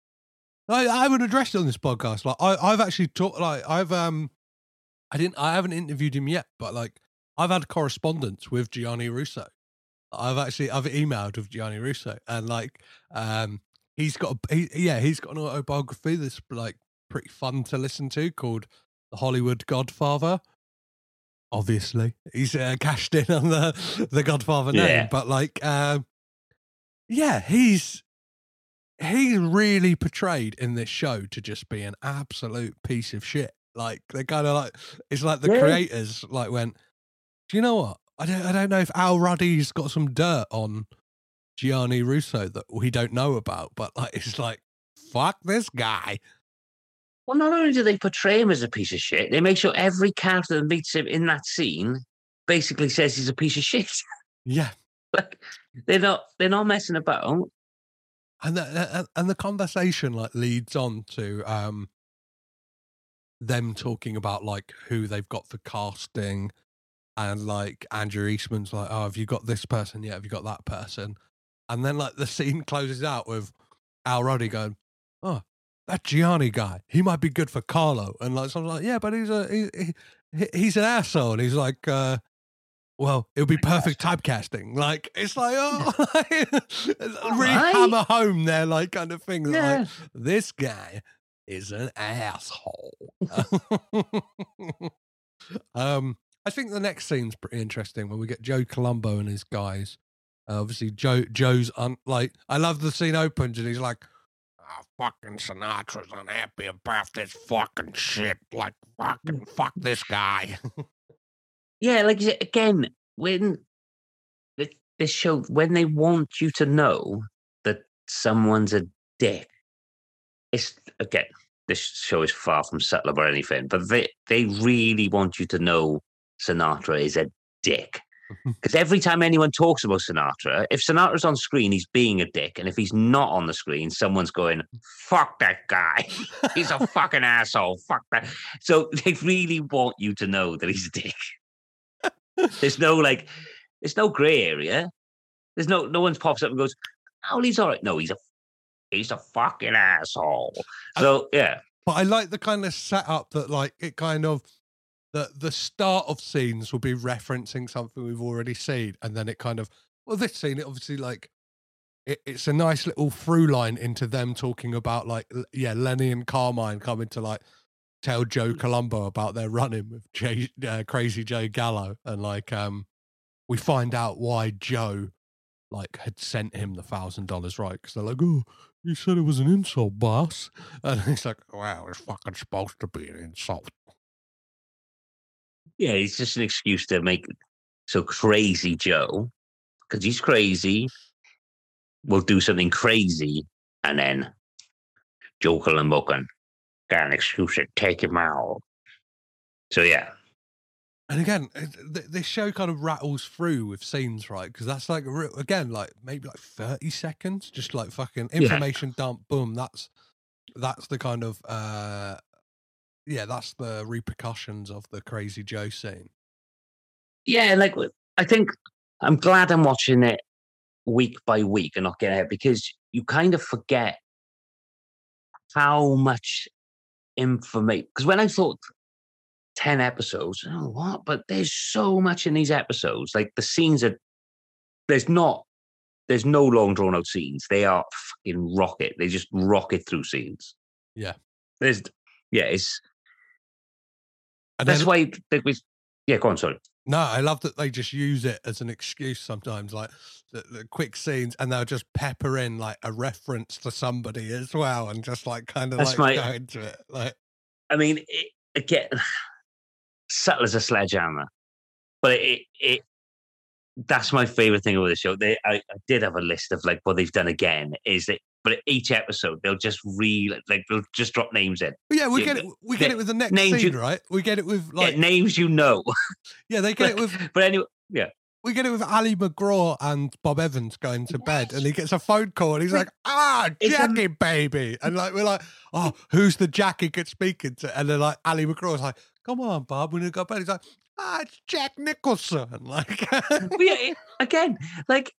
I, I haven't addressed it on this podcast. Like, I, I've actually talked. Like, I've um, I didn't. I haven't interviewed him yet, but like, I've had correspondence with Gianni Russo. I've actually I've emailed with Gianni Russo, and like, um, he's got a he, yeah, he's got an autobiography that's like pretty fun to listen to called The Hollywood Godfather. Obviously, he's uh, cashed in on the the Godfather name, Yeah. but like, um, yeah, he's he's really portrayed in this show to just be an absolute piece of shit. Like they're kind of like it's like the Yeah. creators like went, do you know what? I don't I don't know if Al Ruddy's got some dirt on Gianni Russo that we don't know about, but like it's like fuck this guy. Well, not only do they portray him as a piece of shit, they make sure every character that meets him in that scene basically says he's a piece of shit. Yeah, like they're not they're not messing about. and the, and- and the conversation like leads on to um them talking about like who they've got for casting and like Andrea Eastman's like oh have you got this person yet have you got that person and then like the scene closes out with al Ruddy going oh that gianni guy he might be good for carlo and like someone's like yeah but he's a he, he, he's an asshole and he's like uh well, it would be perfect typecasting. Like it's like oh, really right. hammer home there, like kind of thing. Yeah. Like this guy is an asshole. um, I think the next scene's pretty interesting when we get Joe Colombo and his guys. Uh, obviously, Joe Joe's un- like I love the scene opens and he's like, "Ah, "Fucking Sinatra's unhappy about this fucking shit. Like, fucking fuck this guy." Yeah, like again, when th- this show, when they want you to know that someone's a dick, it's again, this show is far from subtle about anything, but they they really want you to know Sinatra is a dick. Because every time anyone talks about Sinatra, if Sinatra's on screen, he's being a dick. And if he's not on the screen, someone's going, fuck that guy. He's a fucking asshole. Fuck that. So they really want you to know that he's a dick. There's no like, there's no grey area. There's no no one pops up and goes, "Oh, he's all right." No, he's a he's a fucking asshole. So yeah, But I like the kind of setup that, like, it kind of the the start of scenes will be referencing something we've already seen, and then it kind of well, this scene it obviously like it, it's a nice little through line into them talking about like yeah, Lenny and Carmine coming to like tell Joe Colombo about their running with Jay, uh, Crazy Joe Gallo, and like um we find out why Joe like had sent him the thousand dollars, right? Because they're like, oh, you said it was an insult, boss, and he's like, wow, it's fucking supposed to be an insult. Yeah, it's just an excuse to make so crazy Joe, because he's crazy, We'll do something crazy, and then Joe and can got an excuse to take him out. So yeah, And again, th- this show kind of rattles through with scenes, right? Because that's like again, like maybe like thirty seconds, just like fucking information dump, boom. That's that's the kind of uh yeah, that's the repercussions of the Crazy Joe scene. yeah, like I think I'm glad I'm watching it week by week and not getting it because you kind of forget how much information. Because when I thought ten episodes, oh what? But there's so much in these episodes. Like the scenes are there's not there's no long drawn out scenes. They are fucking rocket. They just rocket through scenes. Yeah. There's yeah, it's And that's then- why like we yeah, go on, sorry. No, I love that they just use it as an excuse sometimes, like the, the quick scenes, and they'll just pepper in like a reference to somebody as well, and just like kind of That's like my- go into it. Like, I mean, it, again, subtle as a sledgehammer, but it, it that's my favorite thing about the show. They, I, I did have a list of like what they've done again. Is that, but each episode they'll just re like they'll just drop names in. But yeah, we Yeah, get it. but We get it with the next names scene, you- right? We get it with Like like names you know, yeah, they get it with but anyway, yeah. we get it with Ali MacGraw and Bob Evans going to bed, and he gets a phone call, and he's like, "Ah, Jackie, baby," and like we're like, "Oh, who's the Jackie good speaking to?" And then like Ali MacGraw's like, "Come on, Bob, we need to go to bed." He's like, "Ah, it's Jack Nicholson." Like, yeah, again, like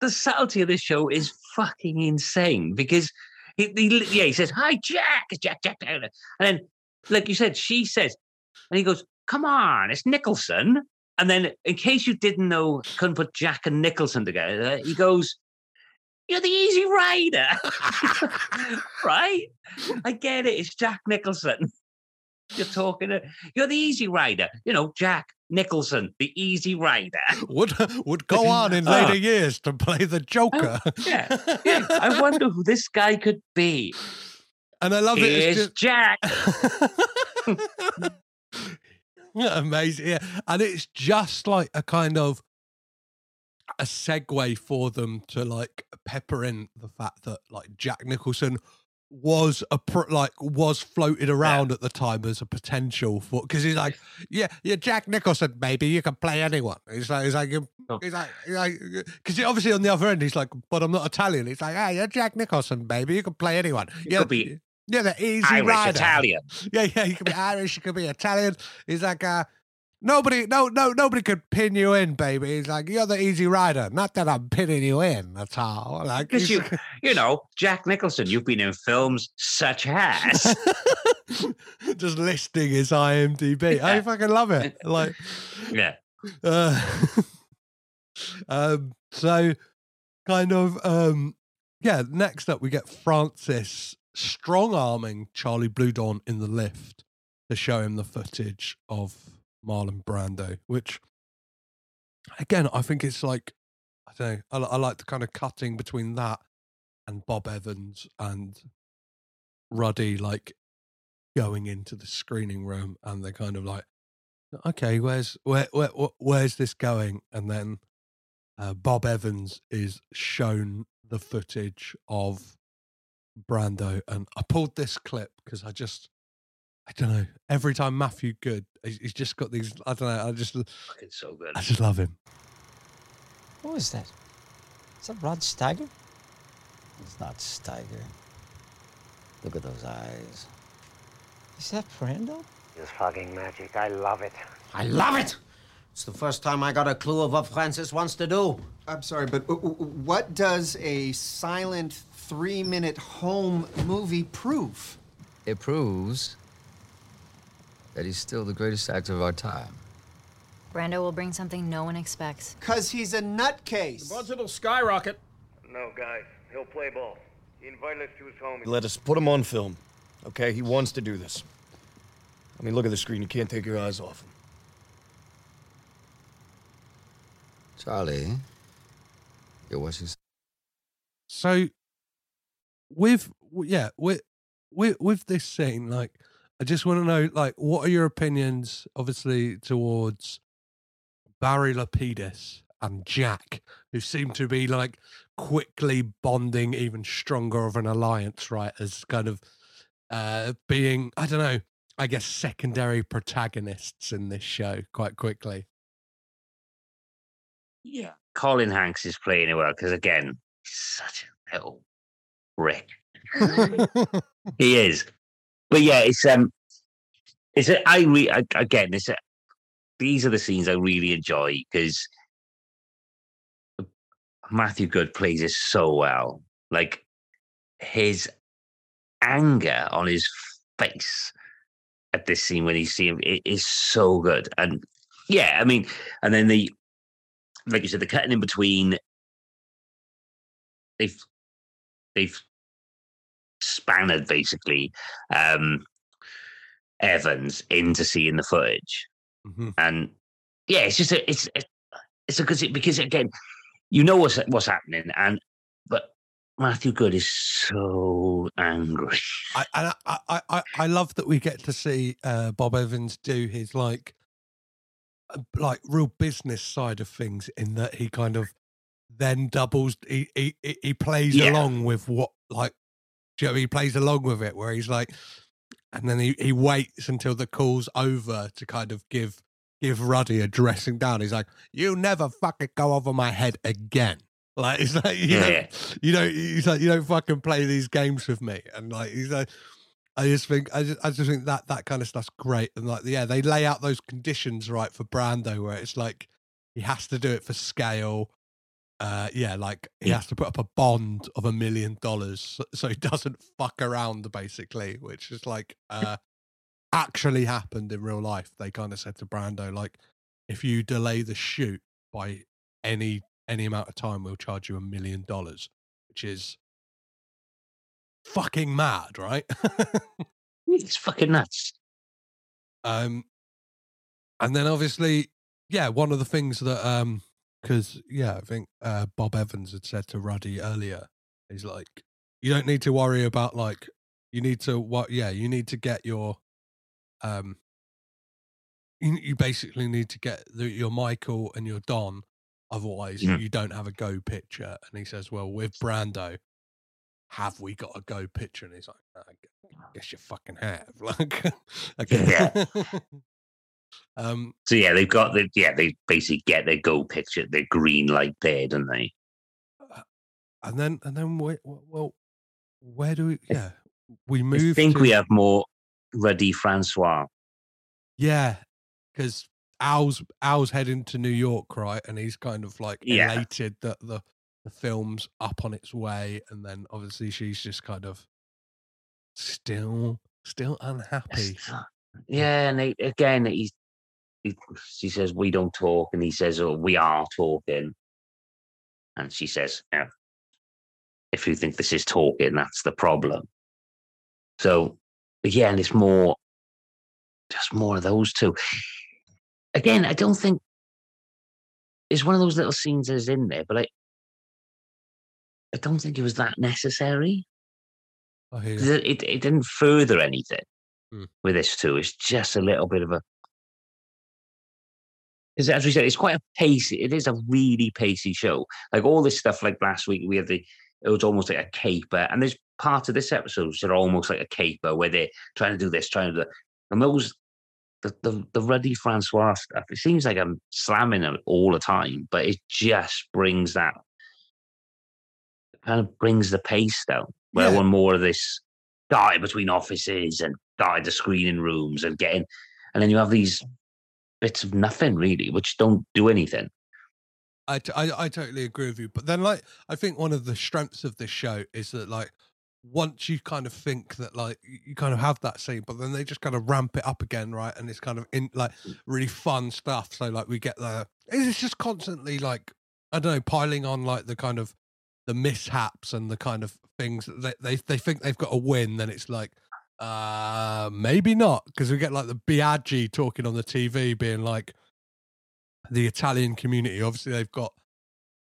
the subtlety of this show is fucking insane because he, he yeah, he says, Hi, Jack, Jack, Jack. And then, like you said, she says, and he goes, Come on, it's Nicholson. And then, in case you didn't know, couldn't put Jack and Nicholson together, he goes, You're the easy rider. right? I get it. It's Jack Nicholson. You're talking, to, you're the easy rider. You know, Jack Nicholson, the easy rider. would would go on in Ah. later years to play the Joker. yeah, yeah. I wonder who this guy could be. and I love it. It's just, Jack. Amazing. Yeah. And it's just like a kind of a segue for them to like pepper in the fact that like Jack Nicholson was a like was floated around at the time as a potential for because he's like yeah yeah Jack Nicholson baby you can play anyone he's like he's like Oh. he's like because obviously on the other end he's like but I'm not Italian he's like hey you're Jack Nicholson baby you can play anyone You yeah could be yeah the easy Irish, rider Italian. yeah, yeah, you could be Irish, you could be Italian. He's like, uh, nobody, no, no, nobody could pin you in, baby. He's like, you're the easy rider. Not that I'm pinning you in at all. Like, Because you, you know, Jack Nicholson, you've been in films such as. just listing his IMDb. I fucking love it. Like, Yeah. uh, um, so kind of, um, yeah. Next up, we get Francis strong arming Charlie Bluhdorn in the lift to show him the footage of Marlon Brando, which again, I think it's like I don't know. I, I like the kind of cutting between that and Bob Evans and Ruddy, like going into the screening room, and they're kind of like, okay, where's where, where wh- where's this going? And then uh, Bob Evans is shown the footage of Brando, and I pulled this clip because I just. I don't know. Every time Matthew Goode, he's he's just got these. I don't know. I just, Fucking so good. I just love him. Who is that? Is that Rod Steiger? It's not Steiger. Look at those eyes. Is that Brando? It's fucking magic. I love it. I love it. It's the first time I got a clue of what Francis wants to do. I'm sorry, but w- w- what does a silent three minute home movie prove? It proves that he's still the greatest actor of our time. Brando will bring something no one expects. Cause he's a nutcase. The budget will skyrocket. No, guys. He'll play ball. He invited us to his home. Let us put him on film. Okay, he wants to do this. I mean, look at the screen. You can't take your eyes off him. Charlie, you're watching. So, with yeah, with with with this scene, like, I just want to know, like, what are your opinions, obviously, towards Barry Lapidus and Jack, who seem to be like quickly bonding even stronger of an alliance, right? As kind of uh being, I don't know, I guess secondary protagonists in this show quite quickly. Yeah. Colin Hanks is playing it well because again, he's such a little prick. he is. But yeah, it's um it's a, I re again, it's a, these are the scenes I really enjoy because Matthew Goode plays it so well. Like his anger on his face at this scene when you see him it is so good. And yeah, I mean, and then the like you said, the cutting in between they've they've spanned basically um Evans into seeing the footage. Mm-hmm. And yeah, it's just a, it's it's because it because again, you know what's what's happening, and but Matthew Goode is so angry. I, and I, I, I, I love that we get to see uh, Bob Evans do his like, uh, like real business side of things. In that he kind of then doubles. He he he- he plays Yeah. along with what like. Do you know what I mean? He plays along with it where he's like, and then he, he waits until the call's over to kind of give give Ruddy a dressing down. He's like, "You never fucking go over my head again." Like it's like you Yeah. know, you know, he's like, you don't fucking play these games with me. And like he's like, I just think I just I just think that that kind of stuff's great. And like yeah, they lay out those conditions right for Brando where it's like he has to do it for scale. Uh yeah, like he has to put up a bond of a million dollars so, he doesn't fuck around basically, which is like uh actually happened in real life. They kind of said to Brando, like, if you delay the shoot by any any amount of time, we'll charge you a million dollars, which is fucking mad, right? it's fucking nuts. Um, and then obviously, yeah, one of the things that um, because yeah, I think uh, Bob Evans had said to Ruddy earlier, he's like, you don't need to worry about like, you need to what? Yeah, you need to get your, um, you, you basically need to get the, your Michael and your Don, otherwise Mhm. you don't have a go picture. And he says, well, with Brando, have we got a go picture? And he's like, I guess you fucking have. Like, okay. um, So yeah, they've got the yeah, they basically get their go picture, their green light there, don't they? and then and then wait, well, where do we? Yeah, we move. I think to, we have more Ruddy Francois. Yeah, because Al's Al's heading to New York, right? And he's kind of like Yeah. elated that the the film's up on its way, and then obviously she's just kind of still still unhappy. Yeah, and they, again, he's, he, she says we don't talk, and he says, "Oh, we are talking." And she says, yeah, "If you think this is talking, that's the problem." So, again, it's more, just more of those two. Again, I don't think it's one of those little scenes that's in there, but I, I don't think it was that necessary. I hear 'Cause you. It, it, it didn't further anything Hmm. with this too. It's just a little bit of a. Because as we said, it's quite a pacey. It is a really pacey show. Like all this stuff, like last week we had the. It was almost like a caper, and there's parts of this episode which are almost like a caper where they're trying to do this, trying to do that. And those, the the, the Ruddy Francois stuff. It seems like I'm slamming it all the time, but it just brings that. Kind of brings the pace down. Where Yeah. want more of this darting between offices and darting the screening rooms and getting, and then you have these bits of nothing really, which don't do anything. I, t- I I totally agree with you. But then, like, I think one of the strengths of this show is that, like, once you kind of think that like you kind of have that scene, but then they just kind of ramp it up again, right? And it's kind of in like mm. really fun stuff. So like we get the it's just constantly like I don't know piling on like the kind of the mishaps and the kind of things that they they, they think they've got a win. Then it's like uh maybe not because we get like the Biaggi talking on the TV being like the Italian community. Obviously they've got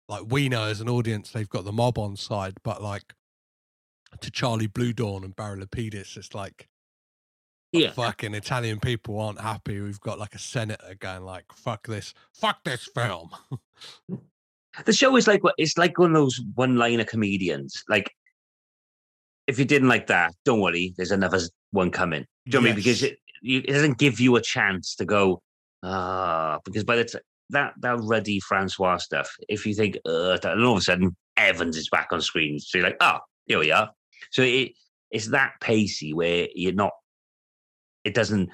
like we know as an audience they've got the mob on side, but like to Charlie Bluhdorn and Barry Lapidus, it's like Yeah. fucking Italian people aren't happy. We've got like a senator going like, fuck this, fuck this film. The show is like what- it's like one of those one-liner comedians. Like, if you didn't like that, don't worry, there's another one coming. Do you know I mean? Because it, it doesn't give you a chance to go, ah, because by the time that that Ruddy Francois stuff, if you think, uh, and all of a sudden Evans is back on screen, so you're like, oh, here we are. So it it's that pacey where you're not. It doesn't.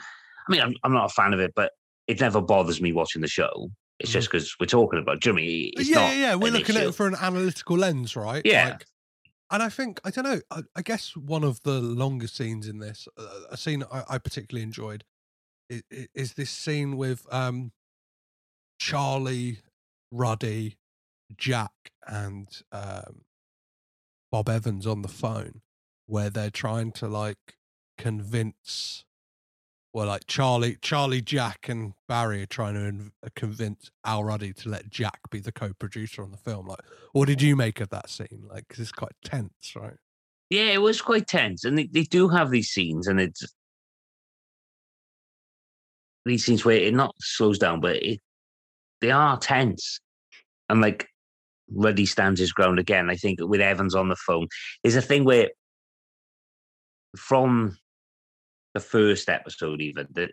I mean, I'm I'm not a fan of it, but it never bothers me watching the show. It's just because we're talking about Jimmy. It's Mm-hmm. yeah, not yeah, yeah. We're looking at it for an analytical lens, right? Yeah. Like, and I think I don't know. I, I guess one of the longer scenes in this, uh, a scene I, I particularly enjoyed, is, is this scene with um Charlie, Ruddy, Jack, and um Bob Evans on the phone, where they're trying to like convince. Well, like Charlie, Charlie, Jack, and Barry are trying to inv- uh, convince Al Ruddy to let Jack be the co-producer on the film. Like, what did you make of that scene? Like, cause it's quite tense, right? Yeah, it was quite tense, and they, they do have these scenes, and it's these scenes where it not slows down, but it they are tense, and like Ruddy stands his ground again. I think with Evans on the phone, there's a thing where from the first episode, even that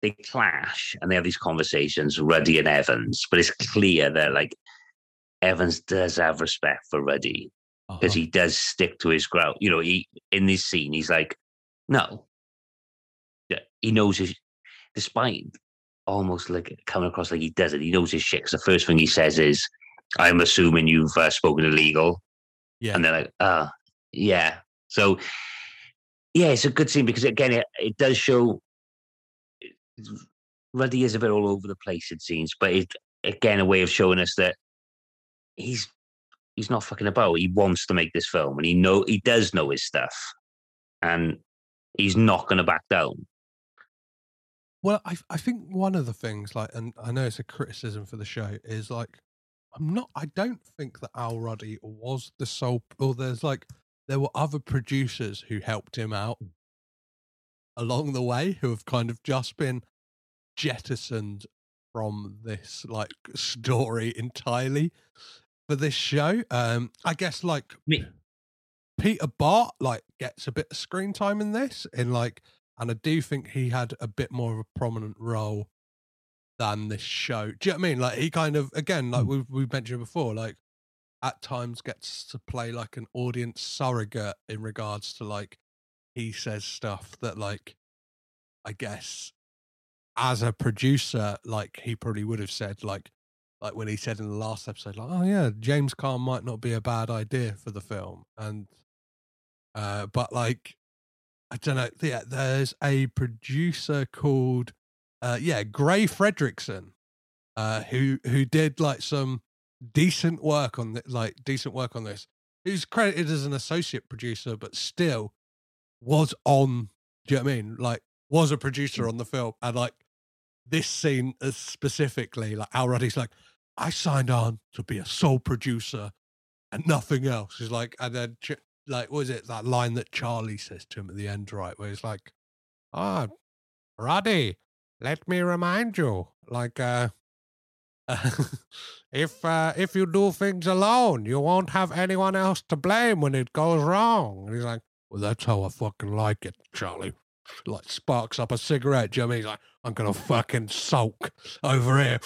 they clash and they have these conversations, Ruddy and Evans, but it's clear that like Evans does have respect for Ruddy because he does stick to his ground. You know, he in this scene, he's like, no, yeah, he knows his, despite almost like coming across like he doesn't. He knows his shit. Cause the first thing he says is, "I'm assuming you've uh, spoken illegal," Yeah. and they're like, "Uh, yeah." So, yeah, it's a good scene because again, it, it does show. Ruddy is a bit all over the place in scenes, but it again a way of showing us that he's he's not fucking about. He wants to make this film, and he know he does know his stuff, and he's not going to back down. Well, I I think one of the things, like, and I know it's a criticism for the show, is like, I'm not. I don't think that Al Ruddy was the sole. Or there's like, there were other producers who helped him out along the way, who have kind of just been jettisoned from this like story entirely for this show. Um, I guess like Me. Peter Bart like gets a bit of screen time in this, in like, and I do think he had a bit more of a prominent role than this show. Do you know what I mean? Like he kind of again, like we we mentioned before, like at times gets to play like an audience surrogate in regards to like he says stuff that like I guess as a producer, like he probably would have said like like when he said in the last episode, like, oh yeah, James Caan might not be a bad idea for the film. And uh but like I don't know, yeah, there's a producer called uh yeah, Gray Frederickson, uh who who did like some decent work on the, like decent work on this. Who's credited as an associate producer, but still was on do you know what I mean? Like was a producer on the film and like this scene specifically like Al Ruddy's like, I signed on to be a sole producer and nothing else. He's like, and then like, was it that line that Charlie says to him at the end, right? Where he's like, "Ah, Ruddy, let me remind you, like, uh, if uh, if you do things alone, you won't have anyone else to blame when it goes wrong." And he's like, "Well, that's how I fucking like it, Charlie." Like sparks up a cigarette. Do you know I mean? He's like, I'm gonna fucking sulk over here.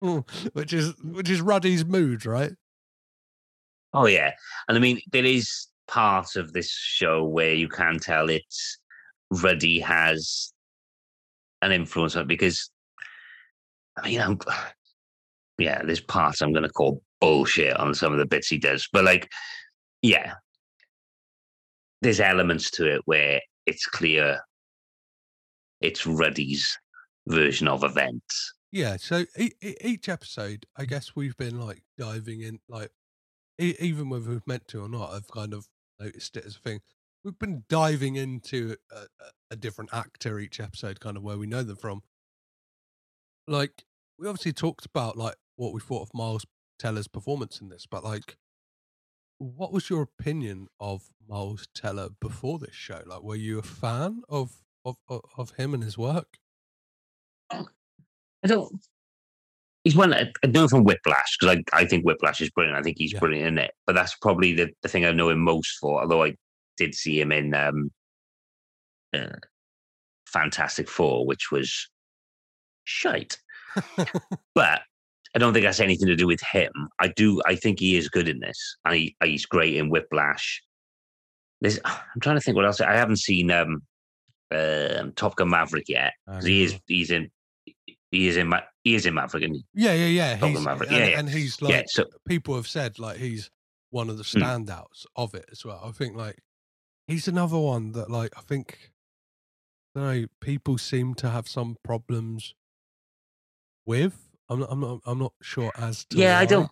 which is which is Ruddy's mood, right? Oh yeah, and I mean there is part of this show where you can tell it's Ruddy has an influence on it because I mean I'm yeah, there's parts I'm going to call bullshit on some of the bits he does, but like yeah, there's elements to it where it's clear it's Ruddy's version of events. Yeah, so e- e- each episode, I guess we've been like diving in, like e- even whether we've meant to or not, I've kind of noticed it as a thing. We've been diving into a, a different actor each episode, kind of where we know them from. Like we obviously talked about like what we thought of Miles Teller's performance in this, but like, what was your opinion of Miles Teller before this show? Like, were you a fan of of of, him and his work? I don't. He's one I know from Whiplash because I, I think Whiplash is brilliant. I think he's brilliant in it. But that's probably the, the thing I know him most for. Although I did see him in um, uh, Fantastic Four, which was shite. but I don't think that's anything to do with him. I do. I think he is good in this, and he, he's great in Whiplash. There's, I'm trying to think what else. I haven't seen um, um Top Gun Maverick yet. 'cause he is. He's in. He is in. Ma- He is in Maverick. Isn't he? Yeah, yeah, yeah. Top Gun Maverick. and, Yeah, yeah. and he's like Yeah, so- people have said like he's one of the Hmm. standouts of it as well. I think like he's another one that like I think I know people seem to have some problems with. I'm not. I'm not. I'm not sure as to. Yeah, I don't.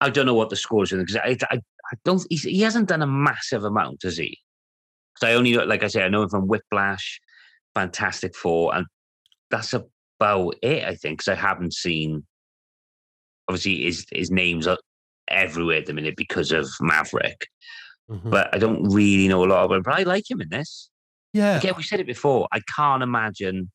I don't know what the scores are because I, I, I don't. He's, he hasn't done a massive amount, has he? Because I only, know- like I say, I know him from Whiplash, Fantastic Four, and that's about it. I think because I haven't seen. Obviously, his his name's are everywhere at the minute because of Maverick, Mhm. but I don't really know a lot about him. But I like him in this. Yeah. Again, we said it before. I can't imagine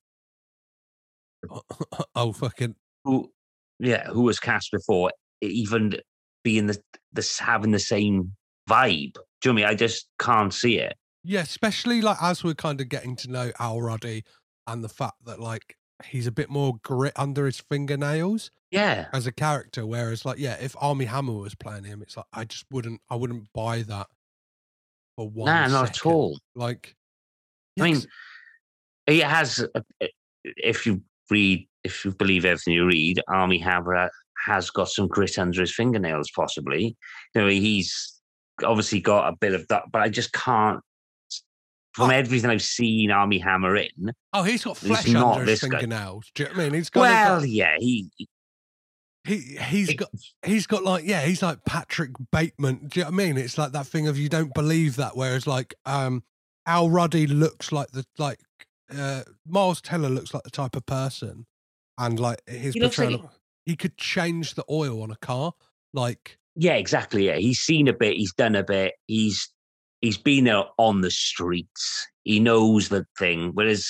oh fucking who, yeah, who was cast before even being the this having the same vibe. Do you know I mean? I just can't see it. Yeah, especially like as we're kind of getting to know Al Ruddy and the fact that like he's a bit more grit under his fingernails. Yeah. As a character. Whereas like, yeah, if Armie Hammer was playing him, it's like I just wouldn't I wouldn't buy that for one. Nah, not at all. Like I mean, he has. If you read, if you believe everything you read, Armie Hammer has got some grit under his fingernails. Possibly, you know, he's obviously got a bit of that, but I just can't. From everything I've seen Armie Hammer in, Oh, he's got He's flesh not under his guy. fingernails. Do you know what I mean? He's got well, yeah, he he he's got he's got like yeah he's like Patrick Bateman. Do you know what I mean? It's like that thing of you don't believe that. Whereas like um Al Ruddy looks like the like uh Miles Teller looks like the type of person, and like his He looks like portrayal, he could change the oil on a car. Like Yeah, exactly. Yeah, he's seen a bit. He's done a bit. He's he's been there on the streets. He knows the thing. Whereas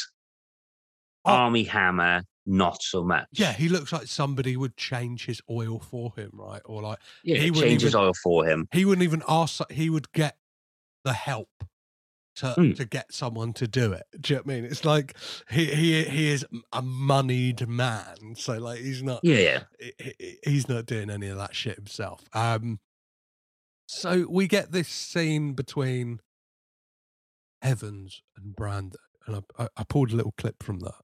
Armie Hammer, not so much. yeah, he looks like somebody would change his oil for him, right? Or like Yeah, he wouldn't changes even- oil for him. He wouldn't even ask. He would get the help to Hmm. to get someone to do it. Do you know what I mean? It's like he he he is a moneyed man, so like he's not. Yeah, yeah. he- he- he's not doing any of that shit himself. Um, so we get this scene between Evans and Brandon, and I, I, I pulled a little clip from that.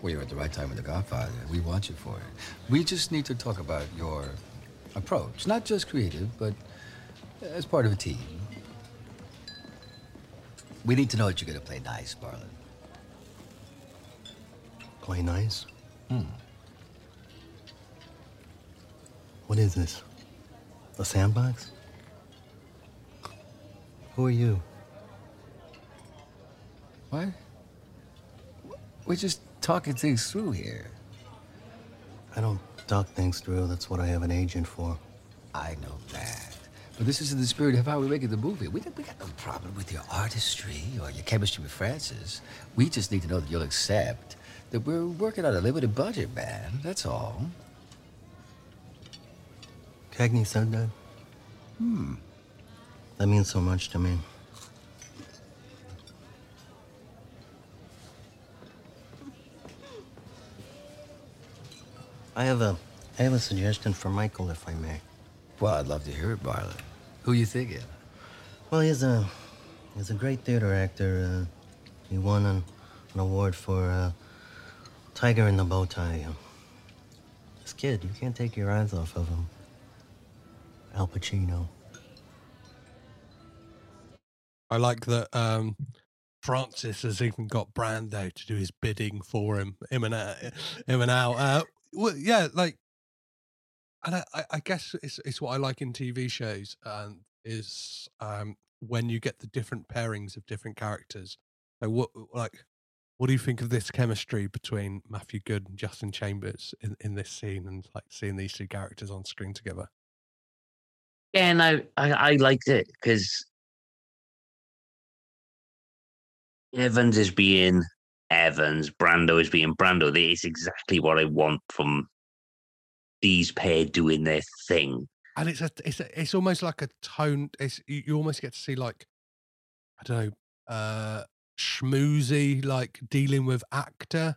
Well, you're at the right time with The Godfather. We want you for it. We just need to talk about your approach. Not just creative, but as part of a team. We need to know that you're going to play nice, Barlett. Play nice? Hmm. What is this? A sandbox? Who are you? What? We're just talking things through here. I don't talk things through. That's what I have an agent for. I know that. But this is in the spirit of how we're making the movie. We, we got no problem with your artistry or your chemistry with Francis. We just need to know that you'll accept that we're working on a limited budget, man. That's all. Cagney said that. Hmm. That means so much to me. I have a I have a suggestion for Michael, if I may. Well, I'd love to hear it, Barlett. Who you thinking? Well, he's a he's a great theater actor. Uh, he won an, an award for uh, Tiger in the Bow Tie. Uh, this kid, you can't take your eyes off of him. Al Pacino. I like that um, Francis has even got Brando to do his bidding for him, him and out. Him and out. Uh, well, yeah, like, and I, I- guess it's it's what I like in TV shows, and is um, when you get the different pairings of different characters. What, like, what do you think of this chemistry between Matthew Goode and Justin Chambers in, in this scene, and like seeing these two characters on screen together? Yeah, and I, I, I liked it because Evans is being Evans, Brando is being Brando. It's exactly what I want from these pair doing their thing. and it's a it's a, it's almost like a tone. It's you, you almost get to see like I don't know, uh, schmoozy like dealing with actor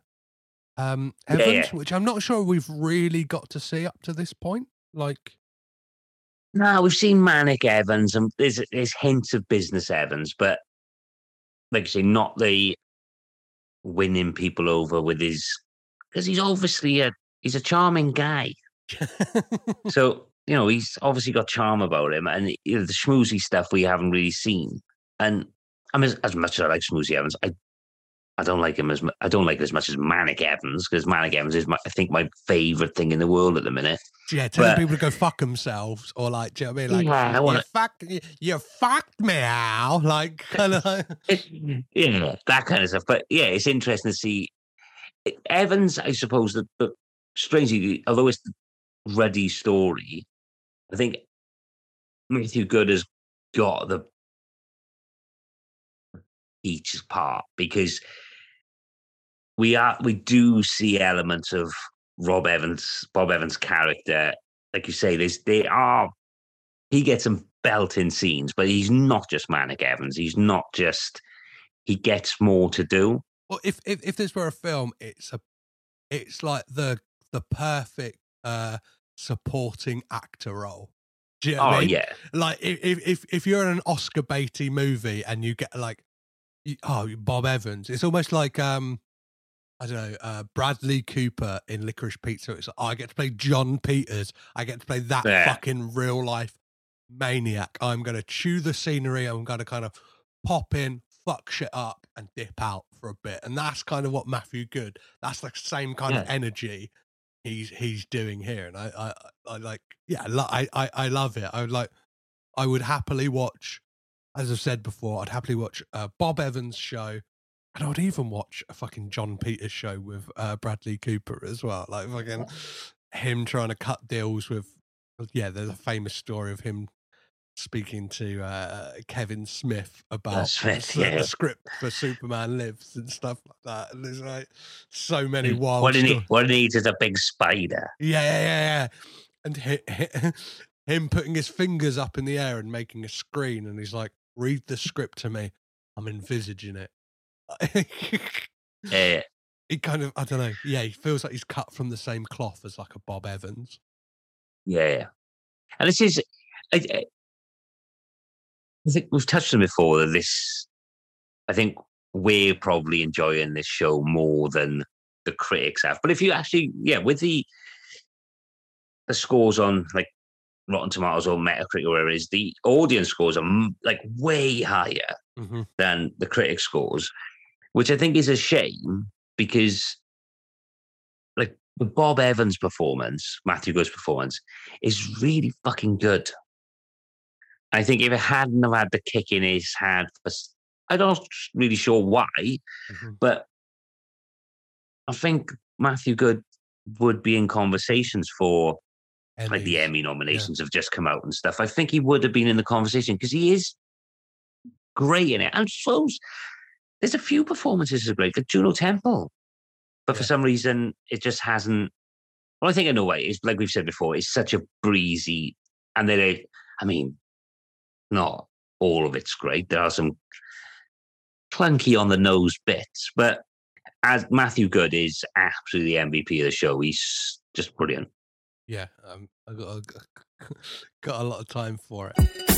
um Evans, yeah. which I'm not sure we've really got to see up to this point. Like, No, we've seen Manic Evans and there's there's hints of business Evans, but like I say, not the winning people over with his because he's obviously a he's a charming guy. so you know he's obviously got charm about him, and you know, the schmoozy stuff we haven't really seen. And I mean, as, as much as I like Schmoozy Evans, I I don't like him as I don't like it as much as Manic Evans because Manic Evans is my, I think my favorite thing in the world at the minute. yeah, telling But- people to go fuck themselves, or like, do you know what I mean? Like, Yeah, I you wanna- fucked, you, you fucked me, Al. Like, kind of. Yeah, that kind of stuff. But yeah, it's interesting to see Evans. I suppose that, but strangely, although it's Ruddy story, I think Matthew Goode has got the each part because we are we do see elements of Rob Evans, Bob Evans' character. Like you say, there's they are he gets some belting scenes, but he's not just Manic Evans. He's not just he gets more to do. Well, if, if if this were a film, it's a it's like the the perfect uh supporting actor role. Do you know what I Oh, mean? yeah. Like if if if, you're in an Oscar Beatty movie and you get like oh Bob Evans, it's almost like um I don't know uh, Bradley Cooper in Licorice Pizza. It's like oh, I get to play Jon Peters. I get to play that Yeah. fucking real life maniac. I'm going to chew the scenery. I'm going to kind of pop in, fuck shit up, and dip out for a bit. And that's kind of what Matthew Goode. That's the same kind of energy he's he's doing here. And I I, I like yeah, I I, I love it. I would like I would happily watch, as I've said before, I'd happily watch uh, Bob Evans' show. And I would even watch a fucking Jon Peters show with uh, Bradley Cooper as well. Like fucking him trying to cut deals with. Yeah, there's a famous story of him speaking to uh, Kevin Smith about Smith, the, yeah. the script for Superman Lives and stuff like that. And there's like so many wild. What he, what he needs is a big spider. yeah, yeah, yeah, yeah. And hi- hi- him putting his fingers up in the air and making a screen, and he's like, "Read the script to me. I'm envisaging it." Yeah. he kind of, I don't know. Yeah, he feels like he's cut from the same cloth as like a Bob Evans. Yeah, yeah. And this is, I, I think we've touched on before that this, I think we're probably enjoying this show more than the critics have. But if you actually, yeah, with the the scores on like Rotten Tomatoes or Metacritic or whatever it is, the audience scores are like way higher Mm-hmm. than the critic scores, which I think is a shame because like the Bob Evans performance, Matthew Goode's performance, is really fucking good. I think if it hadn't have had the kick in his head, I'm not really sure why, mm-hmm. but I think Matthew Goode would be in conversations for like the Emmy nominations have just come out and stuff. I think he would have been in the conversation because he is great in it. And suppose there's a few performances that are great, like Juno Temple, but for some reason it just hasn't. Well, I think in a way, it's like we've said before, it's such a breezy, and they, I mean, not all of it's great. There are some clunky on the nose bits, but as Matthew Goode is absolutely the MVP of the show, he's just brilliant. Yeah, um, I got a, got a lot of time for it.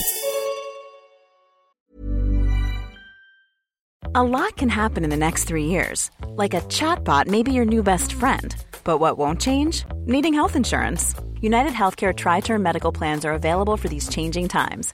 A lot can happen in the next three years. Like a chatbot may be your new best friend. But what won't change? Needing health insurance. United Healthcare Tri Term Medical Plans are available for these changing times.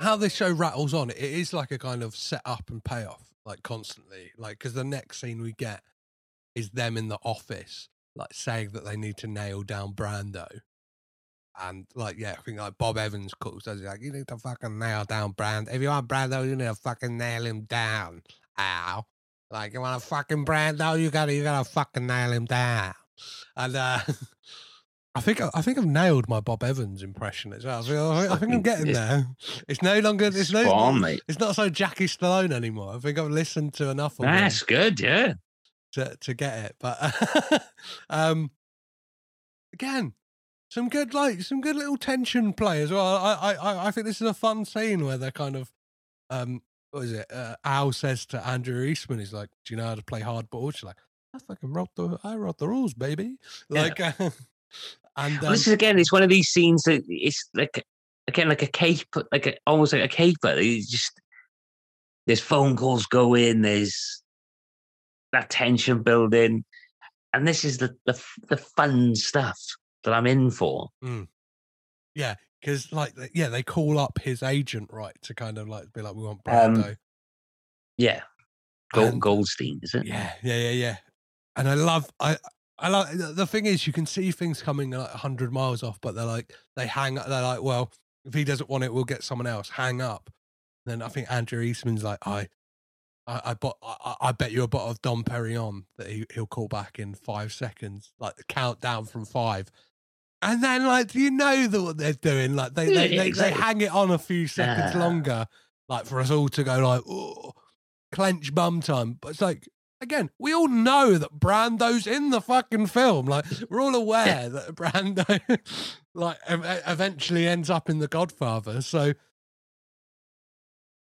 How this show rattles on, it is like a kind of set up and payoff, like constantly. Like, because the next scene we get is them in the office, like saying that they need to nail down Brando. And like, yeah, I think like Bob Evans calls, says like, you need to fucking nail down Brando. If you want Brando, you need to fucking nail him down. Ow. Like, you want a fucking Brando, you gotta, you gotta fucking nail him down. And uh I think I think I've nailed my Bob Evans impression as well. I think, I I'm getting there. It's no longer it's no on, mate. it's not so Jackie Stallone anymore. I think I've listened to enough of That's good, yeah. to to get it. But um again, some good like some good little tension play as well. I I I- think this is a fun scene where they're kind of um what is it? Uh, Al says to Andrea Eastman, he's like, "Do you know how to play hardball?" She's like, "I fucking wrote the I wrote the rules, baby." Like, uh, and Well, um, this is again, it's one of these scenes that it's like again like a cape, like a, almost like a caper. It's just there's phone calls going, there's that tension building, and this is the the the fun stuff that I'm in for. Mm. Yeah, because like yeah, they call up his agent right to kind of like be like, we want Um, Brando. Yeah, Gold, Goldstein, is it? yeah, yeah, yeah, yeah. And I love I I like the thing is you can see things coming like hundred miles off, but they're like they hang up. They're like, well, if he doesn't want it, we'll get someone else. Hang up. Then I think Andrea Eastman's like, I. I, I, bought, I, I- bet you a bottle of Dom Perignon that he, he'll call back in five seconds, like the countdown from five. And then, like, do you know the, what they're doing. Like, they, they, they, they hang it on a few seconds longer, like, for us all to go, like, oh, clench bum time. But it's like, again, we all know that Brando's in the fucking film. Like, we're all aware that Brando, like, eventually ends up in The Godfather. So,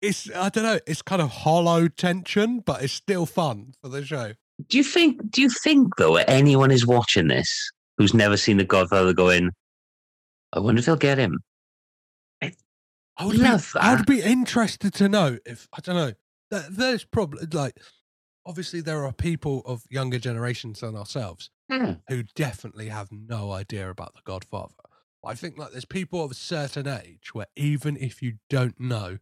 it's, I don't know, it's kind of hollow tension, but it's still fun for the show. Do you think? Do you think though anyone is watching this who's never seen The Godfather going? I wonder if they'll get him. I would be, Love I would be interested to know if I don't know. There, there's probably like obviously there are people of younger generations than ourselves Hmm. who definitely have no idea about the Godfather. I think like there's people of a certain age where even if you don't know,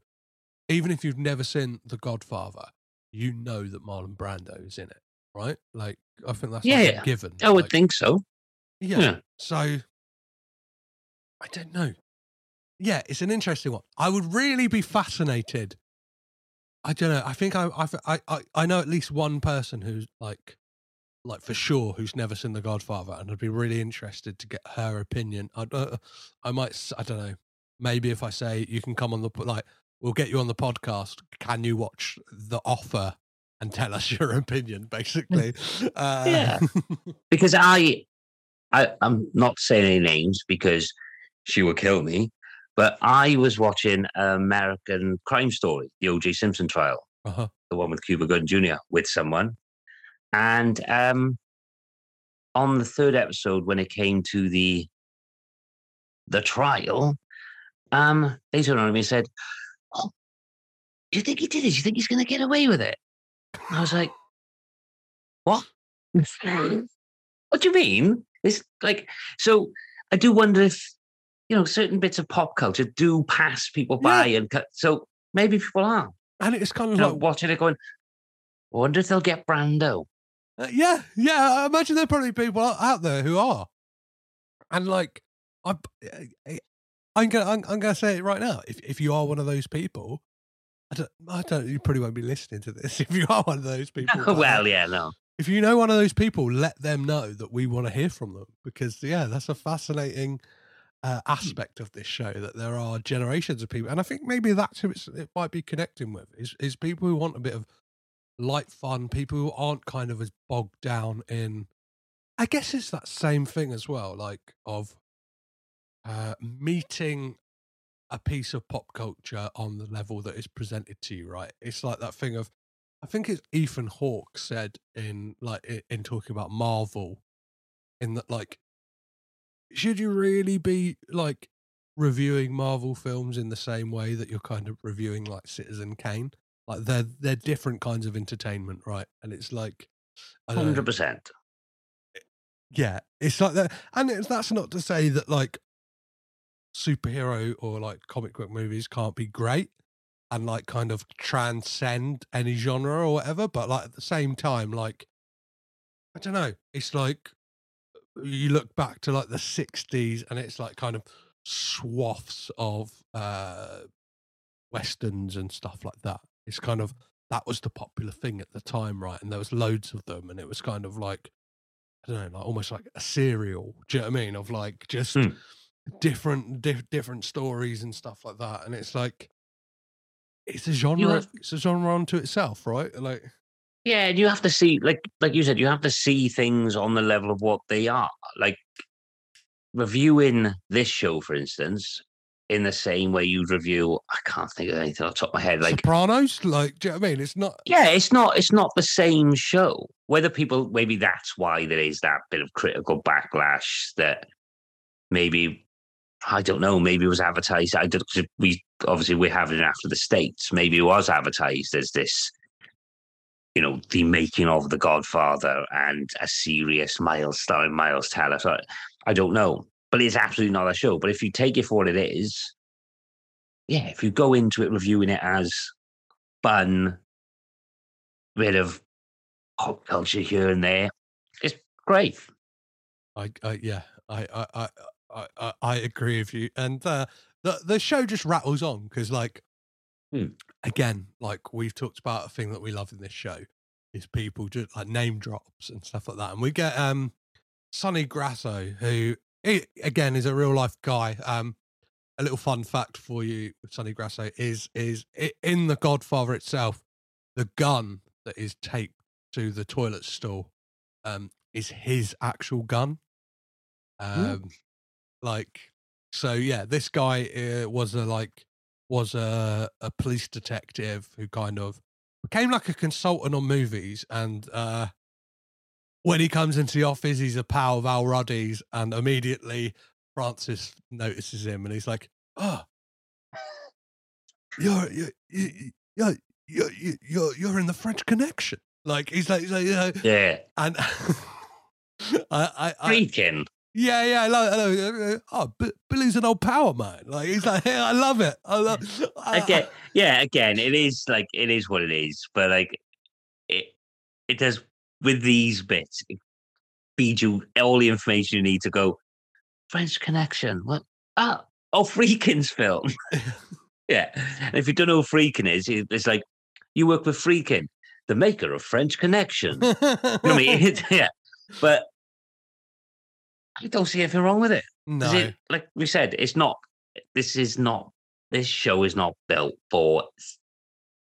even if you've never seen the Godfather, you know that Marlon Brando is in it, right? Like I think that's Yeah, yeah. given. I would Like, think so. yeah. Yeah. So I don't know. Yeah, it's an interesting one. I would really be fascinated. I don't know. I think I I I I, I know at least one person who's like like for sure who's never seen The Godfather, and I'd be really interested to get her opinion. I uh, I might I don't know. Maybe if I say you can come on the like we'll get you on the podcast. Can you watch The Offer and tell us your opinion, basically. Uh, Yeah. because I, I, I'm not saying any names because she will kill me. But I was watching American Crime Story, the O.J. Simpson trial, uh-huh. the one with Cuba Gooding Jr. with someone, and um, on the third episode, when it came to the the trial, um, they turned around to me and said, "Oh, do you think he did it? Do you think he's going to get away with it?" And I was like, "What? what do you mean?" It's like so. I do wonder if you know certain bits of pop culture do pass people by, and so maybe people are. And it's kind of you know, like watching it, going, "I wonder if they'll get Brando." Uh, yeah, yeah. I imagine there are probably people out there who are, and like, I, I'm gonna, I'm, I'm gonna say it right now. If if you are one of those people, I don't, I don't. You probably won't be listening to this. If you are one of those people, well, yeah, no. If you know one of those people, let them know that we want to hear from them because yeah, that's a fascinating uh, aspect of this show that there are generations of people, and I think maybe that's who it might be connecting with is is people who want a bit of light fun, people who aren't kind of as bogged down in. I guess it's that same thing as well, like of uh, meeting a piece of pop culture on the level that is presented to you. Right? It's like that thing of, I think it's Ethan Hawke said in like in talking about Marvel, in that like, should you really be like reviewing Marvel films in the same way that you're kind of reviewing like Citizen Kane? Like they're they're different kinds of entertainment, right? And it's like I don't know, Hundred percent. Eh, yeah, it's like that, and it's, that's not to say that like superhero or like comic book movies can't be great and like kind of transcend any genre or whatever. But like at the same time, like I don't know, it's like you look back to like the '60s and it's like kind of swaths of uh westerns and stuff like that. It's kind of that was the popular thing at the time, right? And there was loads of them, and it was kind of like I don't know, like almost like a serial. Do you know what I mean? Of like just different di- different stories and stuff like that. And it's like it's a genre. have- it's a genre unto itself, right? Like Yeah, and you have to see, like, like you said, you have to see things on the level of what they are. Like reviewing this show, for instance, in the same way you'd review. I can't think of anything off the top of my head. Like, Sopranos. Like, do you know what I mean? It's not. yeah, it's not, it's not the same show. Whether people, maybe that's why there is that bit of critical backlash that maybe. I don't know. Maybe it was advertised. I don't. We obviously we're having it after the states. Maybe it was advertised as this you know, the making of The Godfather and a serious Miles starring Miles Teller. So I, don't know, but it's absolutely not a show. But if you take it for what it is, yeah, if you go into it reviewing it as fun, bit of pop culture here and there, it's great. I, I yeah, I, I, I, I, I, I agree with you. And uh, the the show just rattles on because, like, again, like we've talked about a thing that we love in this show is people just like name drops and stuff like that. And we get um Sonny Grasso, who he, again is a real life guy. Um, a little fun fact for you Sonny Grasso is is in the Godfather itself, the gun that is taped to the toilet stall um is his actual gun. Um, like so, yeah. This guy uh, was a like was a a police detective who kind of became like a consultant on movies, and uh, when he comes into the office, he's a pal of Al Ruddy's, and immediately Francis notices him, and he's like, "Oh, you're you're you're you're you're, you're, you're in the French Connection." Like he's like, he's like you know, Yeah. and I, I, I Friedkin. Yeah, yeah, I love, I love Oh, B- Billy's an old power man. Like he's like, yeah, I love it. I love. I, Again, yeah, again, it is like it is what it is, but like it, it does with these bits. It feeds you all the information you need to go. French Connection. What? Ah, oh, Friedkin's film. yeah, and if you don't know who Friedkin is, it's like you work with Friedkin, the maker of French Connection. you know what I mean? yeah, but I don't see anything wrong with it. No. it- like we said, it's not. This is not. This show is not built for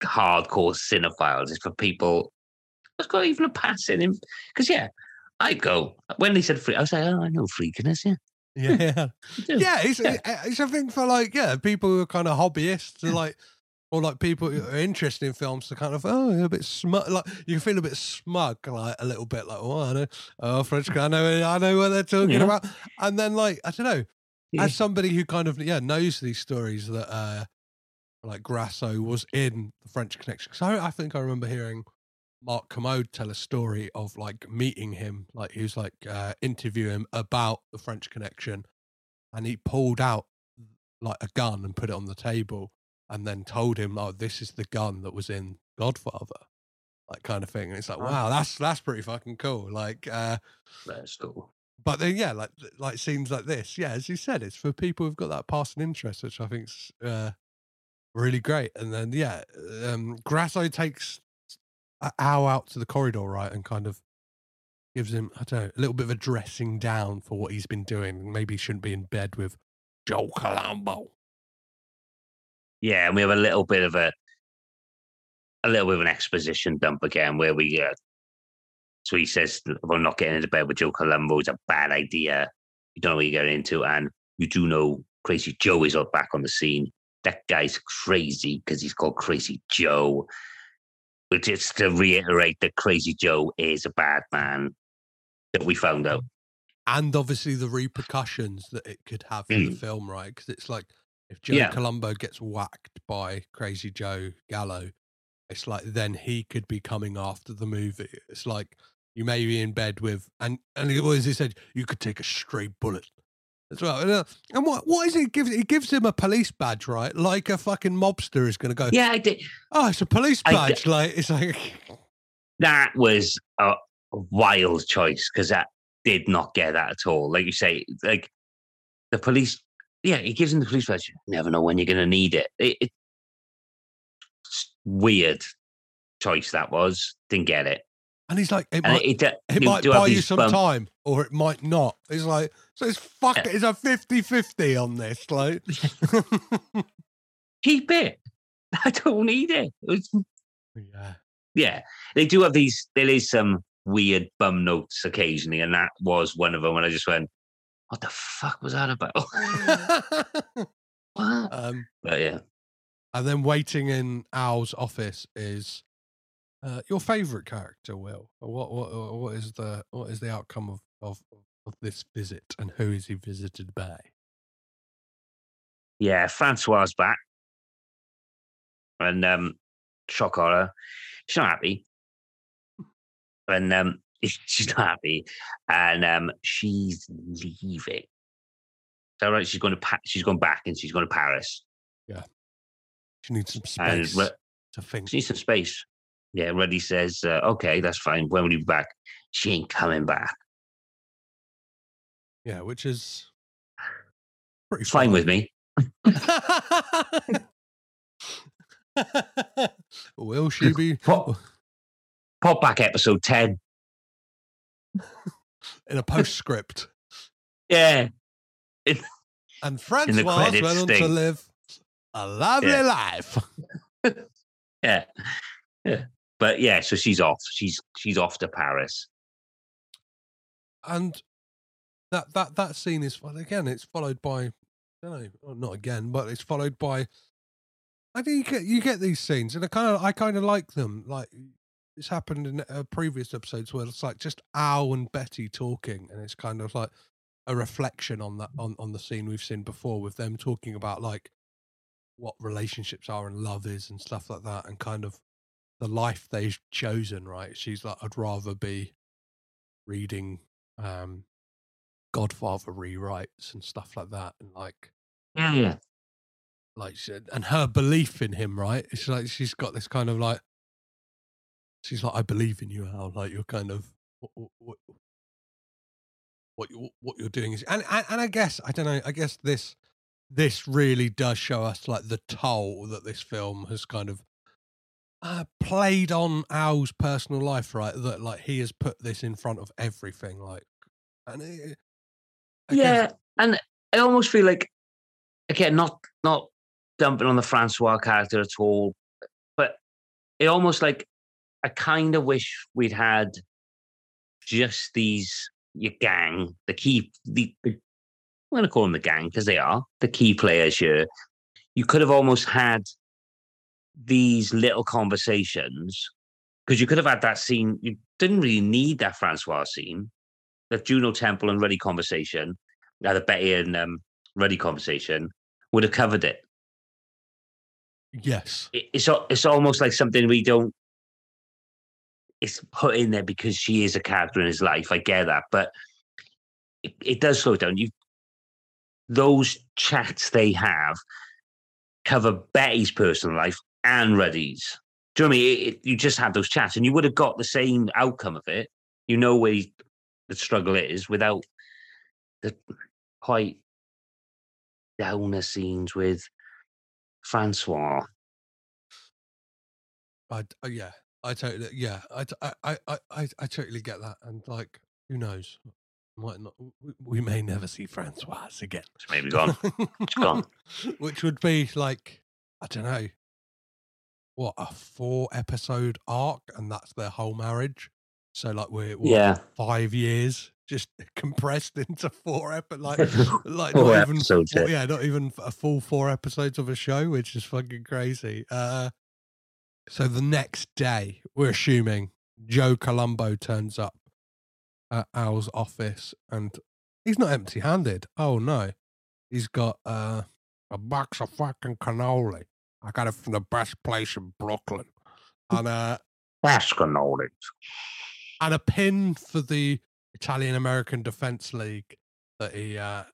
hardcore cinephiles. It's for people Let's got even a passing him. Because, yeah, I go. When they said free. I was like, oh, I know freakiness, yeah. Yeah, yeah. It's it's a thing for like yeah people who are kind of hobbyists, like or like people who are interested in films to kind of oh you're a bit smug, like you feel a bit smug, like a little bit like oh I know oh French I know I know what they're talking Yeah. about, and then like I don't know, Yeah. as somebody who kind of yeah knows these stories that uh like Grasso was in the French Connection because I, I think I remember hearing Mark Kermode tell a story of like meeting him, like he was like uh, interviewing him about the French Connection, and he pulled out like a gun and put it on the table, and then told him, "Oh, this is the gun that was in Godfather," like kind of thing. And it's like, Oh. wow, that's that's pretty fucking cool. Like, uh, That's cool. but then yeah, like like scenes like this, yeah, as you said, it's for people who've got that passing interest, which I think's uh, really great. And then yeah, um, Grasso takes Al out to the corridor, right, and kind of gives him I don't know a little bit of a dressing down for what he's been doing. Maybe he shouldn't be in bed with Joe Colombo. Yeah, and we have a little bit of a a little bit of an exposition dump again where we uh, so he says about not getting into bed with Joe Colombo is a bad idea. You don't know what you're getting into, and you do know Crazy Joe is up back on the scene. That guy's crazy because he's called Crazy Joe. But just to reiterate that Crazy Joe is a bad man that we found out. and obviously the repercussions that it could have in the Mm. film, right? Because it's like if Joe Yeah. Colombo gets whacked by Crazy Joe Gallo, it's like then he could be coming after the movie. It's like you may be in bed with, and and it was he said you could take a stray bullet as well. And, uh, and what what is it? Gives he gives him a police badge, right? Like a fucking mobster is going to go. Yeah, I did. Oh, it's a police badge. like it's like that was a wild choice because that did not get that at all. Like you say, like the police, yeah, he gives him the police badge. You never know when you're going to need it. it, it it's weird choice that was. Didn't get it. And he's like, it might, it- it, it- might buy you some bump- time, or it might not. It's like, so it's fuck. It's a 50-50 on this. Like, Keep it. I don't need it. It's- yeah, yeah, they do have these. There is some weird bum notes occasionally, and that was one of them. And I just went, "What the fuck was that about?" um, but yeah, and then waiting in Al's office is uh, your favorite character, Will. What what what is the what is the outcome of of of this visit, and who is he visited by? yeah. Francois back, and um, shock horror. She's not happy, and um, she's not happy, and um, she's leaving. Is that right? She's going to pa- she's going back, and she's going to Paris. Yeah, she needs some space Ru- to think. She needs some space. Yeah, Ruddy says, uh, "Okay, that's fine. When will you be back?" She ain't coming back. Yeah, which is pretty fine with me. Will she be Pop, pop back episode ten. In a postscript? Yeah. It- And Francois went on to live a lovely Yeah. life. yeah, yeah. But yeah, so she's off. She's she's off to Paris. and that that that scene is well, again it's followed by I don't know not again but it's followed by I think you get you get these scenes and I kind of I kind of like them like it's happened in uh, previous episodes where it's like just Al and Betty talking and it's kind of like a reflection on that on on the scene we've seen before with them talking about like what relationships are and love is and stuff like that and kind of the life they've chosen right? She's like I'd rather be reading um Godfather rewrites and stuff like that and like Yeah, like and her belief in him right? It's like she's got this kind of like she's like I believe in you Al like you're kind of what what, what, you, what you're doing is and, and and I guess I don't know I guess this this really does show us like the toll that this film has kind of uh, played on Al's personal life, right? That like he has put this in front of everything, like, and it, yeah, guess- and I almost feel like again, not not dumping on the Francois character at all, but it almost like I kind of wish we'd had just these your gang, the key, the, the I'm going to call them the gang because they are the key players here. You could have almost had these little conversations because you could have had that scene. You didn't really need that Francois scene, the Juno Temple and Ruddy conversation, uh, the Betty and um, Ruddy conversation would have covered it. Yes, It- It's it's almost like something we don't. It's put in there because she is a character in his life. I get that, but it, it does slow down. You those chats they have cover Betty's personal life and Ruddy's. Do you know what I mean? It, it- you just have those chats, and you would have got the same outcome of it. You know where he- the struggle is without the quite downer scenes with Francois. I uh, yeah, I totally yeah, I I I I I, totally get that, and like who knows, might not we, we may never see Francois again. It's maybe gone. It's gone. Which would be like I don't know, what a four episode arc, and that's their whole marriage. So like we're what, Yeah. five years just compressed into four episodes, like like not even four- yeah. yeah, not even a full four episodes of a show, which is fucking crazy. Uh, so the next day, we're assuming Joe Colombo turns up at Al's office, and he's not empty-handed. Oh no, he's got uh, a box of fucking cannoli. I got it from the best place in Brooklyn, and uh, Best cannoli. and a pin for the Italian American Defense League that he uh,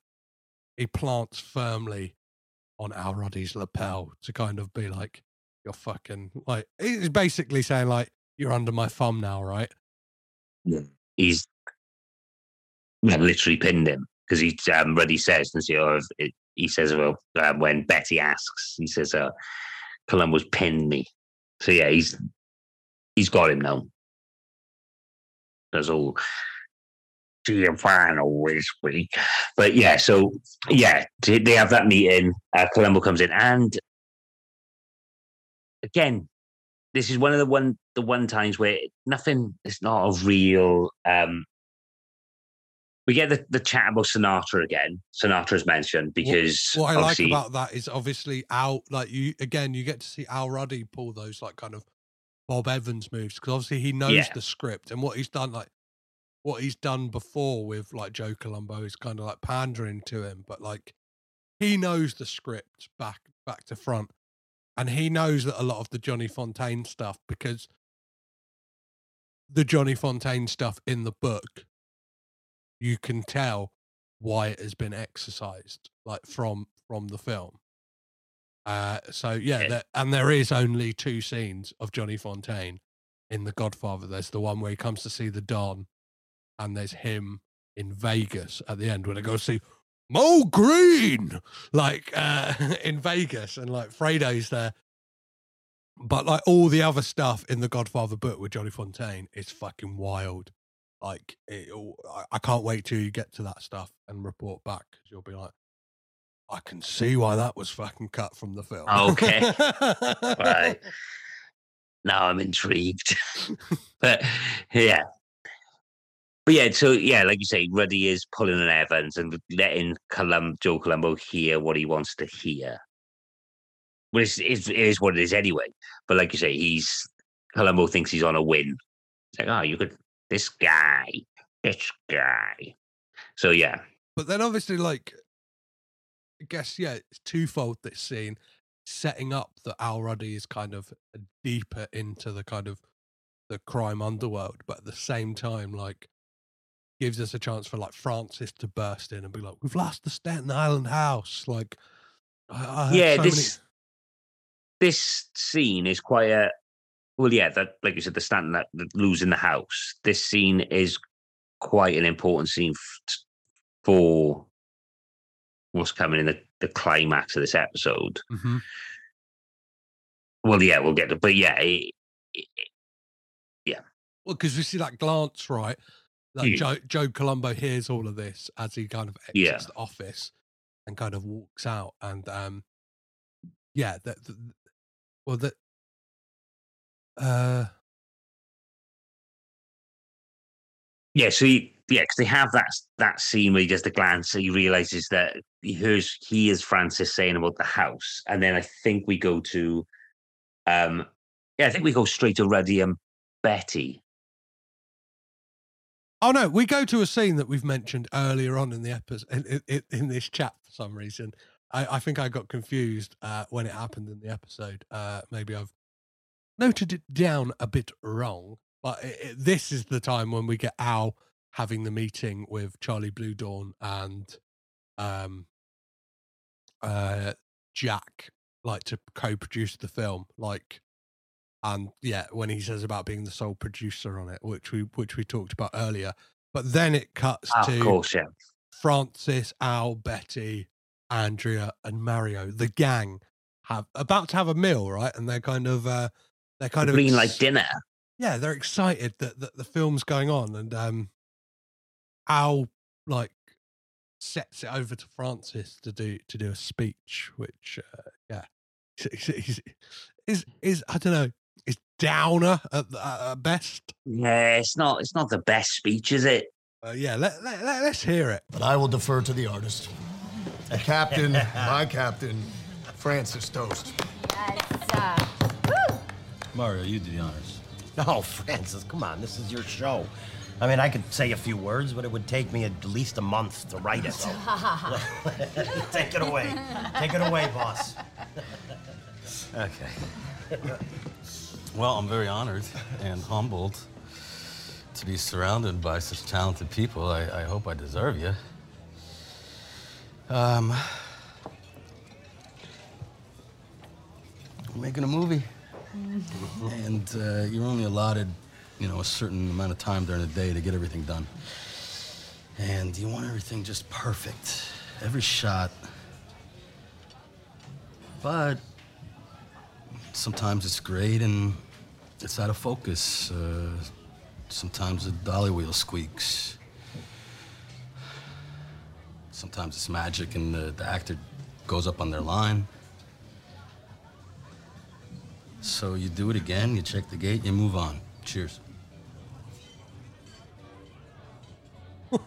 he plants firmly on Al Ruddy's lapel to kind of be like, "You're fucking like." He's basically saying like, "You're under my thumb now, right?" Yeah, he's yeah, literally pinned him because he um, Ruddy says, and so, it, he says, well, um, when Betty asks, he says, uh, Colombo's pinned me. So yeah, he's he's got him now. That's all. See you final this week, but yeah. So yeah, they have that meeting. Uh, Colombo comes in, and again, this is one of the one the one times where nothing is not a real um we get the, the chat about Sinatra again. Sinatra's mentioned because what I like about that is obviously Al, like you again, you get to see Al Ruddy pull those like kind of Bob Evans moves because obviously he knows Yeah. the script and what he's done, like what he's done before with like Joe Colombo is kind of like pandering to him, but like he knows the script back back to front, and he knows that a lot of the Johnny Fontane stuff because the Johnny Fontane stuff in the book, you can tell why it has been exercised like from from the film. Uh, so yeah, there, and there is only two scenes of Johnny Fontane in The Godfather. There's the one where he comes to see the Don, and there's him in Vegas at the end when I go see Moe Greene, like uh, in Vegas, and like Fredo's there. But like all the other stuff in the Godfather book with Johnny Fontane is fucking wild. Like it, I- I can't wait till you get to that stuff and report back because you'll be like, I can see why that was fucking cut from the film. Okay. right. Now I'm intrigued. but yeah. But yeah, so yeah, like you say, Ruddy is pulling an Evans and letting Colum- Joe Colombo hear what he wants to hear. Which is, it is what it is anyway. But like you say, he's Colombo thinks he's on a win. It's like, oh, you could this guy, this guy. So yeah, But then obviously, like, I guess, yeah, it's twofold this scene setting up that Al Ruddy is kind of deeper into the kind of the crime underworld, but at the same time, like, gives us a chance for like Francis to burst in and be like, "We've lost the Staten Island house." Like, I, I yeah, so this this scene is quite a well, yeah, that like you said, the stand that losing the house. This scene is quite an important scene f- for what's coming in the, the climax of this episode. many. Mhm. Well, yeah, we'll get to, but yeah, it, Well, because we see that glance, right? Mm. Joe, Joe Colombo hears all of this as he kind of exits Yeah. the office and kind of walks out. And um, yeah, that, well, that uh, Yeah, so he, yeah, because they have that that scene where he does the glance, and he realizes that he hears he is Francis saying about the house, and then I think we go to, um, yeah, I think we go straight to Ruddy and Betty. Oh no, we go to a scene that we've mentioned earlier on in the episode in, in, in this chat for some reason. I, I think I got confused uh, when it happened in the episode. Uh, maybe I've noted it down a bit wrong, but it, it, this is the time when we get Al having the meeting with Charlie Bluhdorn and um, uh, Jack, like to co-produce the film, like and yeah, when he says about being the sole producer on it, which we which we talked about earlier. But then it cuts Ah, to of course, yeah. Francis, Al, Betty, Andrea, and Mario, the gang, have about to have a meal, right? And they're kind of uh they're kind of Green ex- like dinner. yeah, they're excited that, that the film's going on, and um, Al like sets it over to Francis to do to do a speech, which uh, yeah, is is I don't know, is downer at, the- at best. Yeah, it's not it's not the best speech, is it? Uh, yeah, let, let, let, us hear it. But I will defer to the artist. The captain, my captain, Francis Toast. Mario, you do the honors. No, Francis, come on. This is your show. I mean, I could say a few words, but it would take me at least a month to write it. So. Take it away. Take it away, boss. Okay. Well, I'm very honored and humbled to be surrounded by such talented people. I, I hope I deserve you. Um, we're making a movie, and uh, you're only allotted, you know, a certain amount of time during the day to get everything done. And you want everything just perfect, every shot. But sometimes it's great and it's out of focus. Uh, sometimes the dolly wheel squeaks. Sometimes it's magic and the, the actor goes up on their line. So you do it again, you check the gate, you move on. Cheers.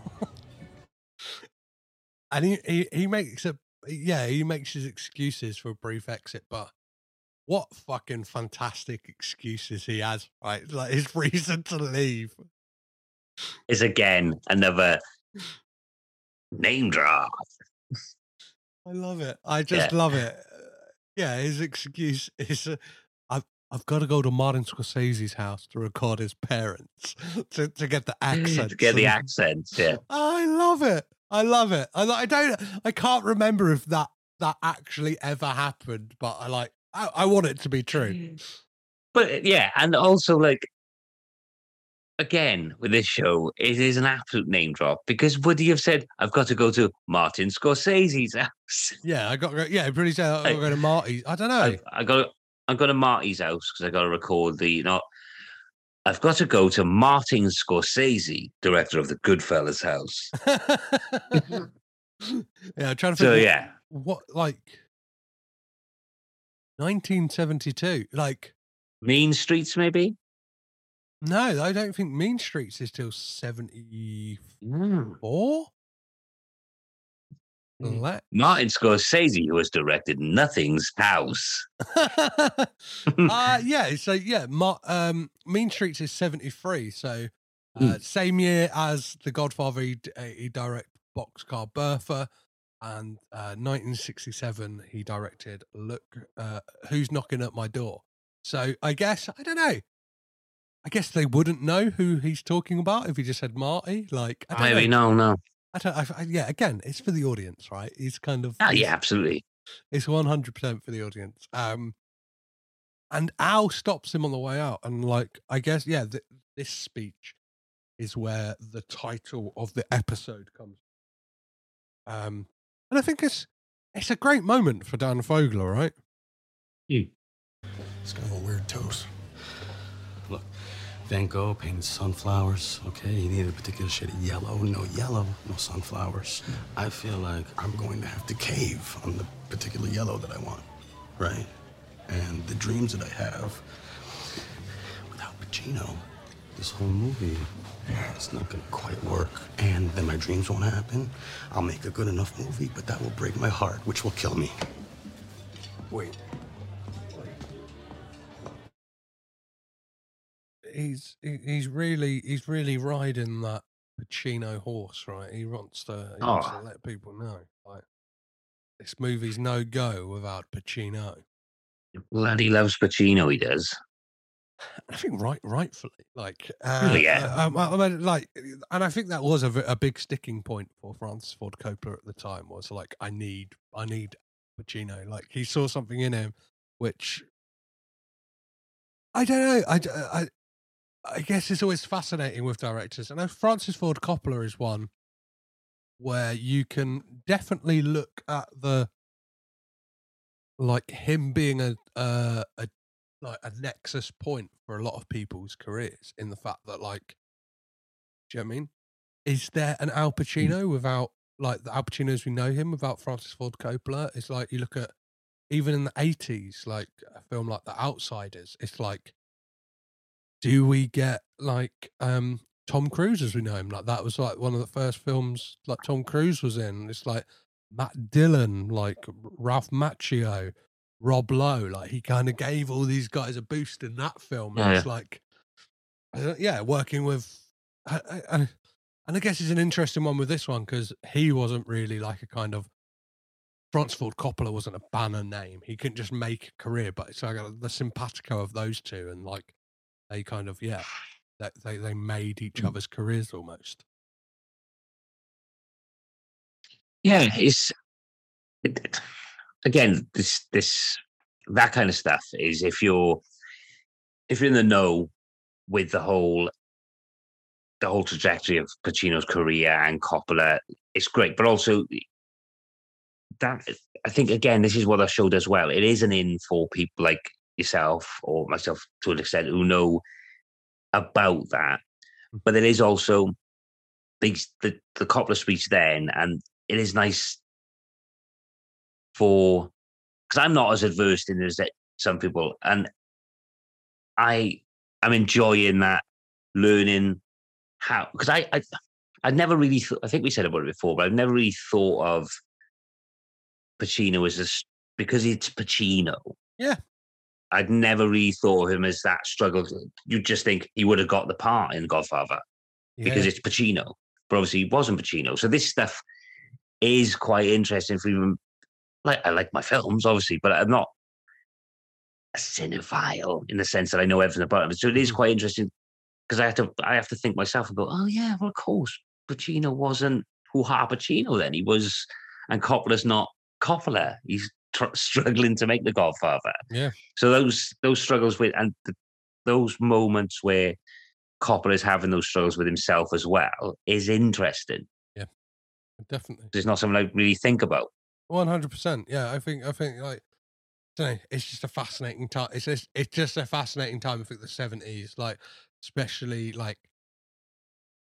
and he, he he makes a yeah he makes his excuses for a brief exit but what fucking fantastic excuses he has right? Like his reason to leave. Is again another name drop. i love it. I just Yeah. love it. Uh, yeah his excuse is uh, i've i've got to go to martin scorsese's house to record his parents to, to get the accent to get the accent, yeah. i love it. I love it. I, I don't i can't remember if that that actually ever happened but i like i, I want it to be true mm. But uh, yeah, and also like again with this show, it is an absolute name drop because would he have said, "I've got to go to Martin Scorsese's house"? Yeah, I got to go. Yeah, pretty soon I'll Hey, go to Marty's. I don't know. I, I got. I go to Marty's house because I got to record the. You know, I've got to go to Martin Scorsese, director of the Goodfellas house. yeah, I'm trying to So, think. yeah. what like 1972? Like Mean Streets, maybe. no, I don't think Mean Streets is till 74. Let- Martin Scorsese, who has directed Nothing's House. uh yeah, so yeah, Ma- um Mean Streets is 73, so uh, same year as The Godfather he, uh, he direct Boxcar Bertha and uh 1967 he directed Look uh Who's Knocking at My Door. So I guess I don't know. I guess they wouldn't know who he's talking about if he just said Marty. Like, I don't Maybe know. no, no. I don't. I, I- yeah, again, it's for the audience, right? He's kind of. Oh, yeah, absolutely. It's one hundred percent for the audience. Um, and Al stops him on the way out, and like, I guess, yeah, th- this speech is where the title of the episode comes. Um, and I think it's it's a great moment for Dan Fogler, right? It's kind of a weird toast. Look, Van Gogh painted sunflowers, okay? He needed a particular shade of yellow. No yellow, no sunflowers. I feel like I'm going to have to cave on the particular yellow that I want, right? And the dreams that I have without Pacino, the this whole movie, it's not gonna quite work. And then my dreams won't happen. I'll make a good enough movie, but that will break my heart, which will kill me. Wait. He's he's really he's really riding that Pacino horse, right? He wants to, he wants to Oh. let people know, like this movie's no go without Pacino. Bloody loves Pacino, he does. I think right, rightfully, like, Oh, uh, yeah. uh, um, I mean, like, and I think that was a, a big sticking point for Francis Ford Coppola at the time. Was like, I need, I need Pacino. Like, he saw something in him, which I don't know. I, I, I guess it's always fascinating with directors. And Francis Ford Coppola is one where you can definitely look at the like him being a uh, a like a nexus point for a lot of people's careers in the fact that like do you know what I mean? Is there an Al Pacino without like the Al Pacino as we know him without Francis Ford Coppola? It's like you look at even in the eighties, like a film like The Outsiders, it's like do we get like um Tom Cruise as we know him? Like that was like one of the first films like Tom Cruise was in. It's like Matt Dillon, like Ralph Macchio, Rob Lowe. Like he kind of gave all these guys a boost in that film. And Yeah, it's yeah. like, yeah, working with, I, I, I- and I guess it's an interesting one with this one because he wasn't really like a kind of Francis Ford Coppola wasn't a banner name. He couldn't just make a career, but it's like the simpatico of those two, and like they kind of yeah, they they, they made each Mm. other's careers almost. Yeah, it's it, it- again this this that kind of stuff is if you're if you're in the know with the whole the whole trajectory of Pacino's career and Coppola, it's great. But also that I think again, this is what our show does well. It is an in for people like yourself or myself to an extent who know about that. Mm-hmm. But it is also these the the Coppola speech then, and it is nice for because I'm not as adverse in as some people, and I am enjoying that learning how because I I I never really th- I think we said about it before, but I've never really thought of Pacino as this because it's Pacino. Yeah. I'd never really thought of him as that struggle. You just think he would have got the part in Godfather because it's Pacino, but obviously he wasn't Pacino. So this stuff is quite interesting for even like I like my films, obviously, but I'm not a cinephile in the sense that I know everything about it. So it is Mm. quite interesting because I have to I have to think myself and go, oh yeah, well of course Pacino wasn't who ha Pacino then. He was, and Coppola's not Coppola. He's tr- struggling to make The Godfather. Yeah. So those those struggles with and th- those moments where Coppola is having those struggles with himself as well is interesting. Yeah, definitely. It's not something I really think about. One hundred percent. Yeah, I think I think like know, it's just a fascinating time. It's just it's just a fascinating time. I think the seventies, like especially like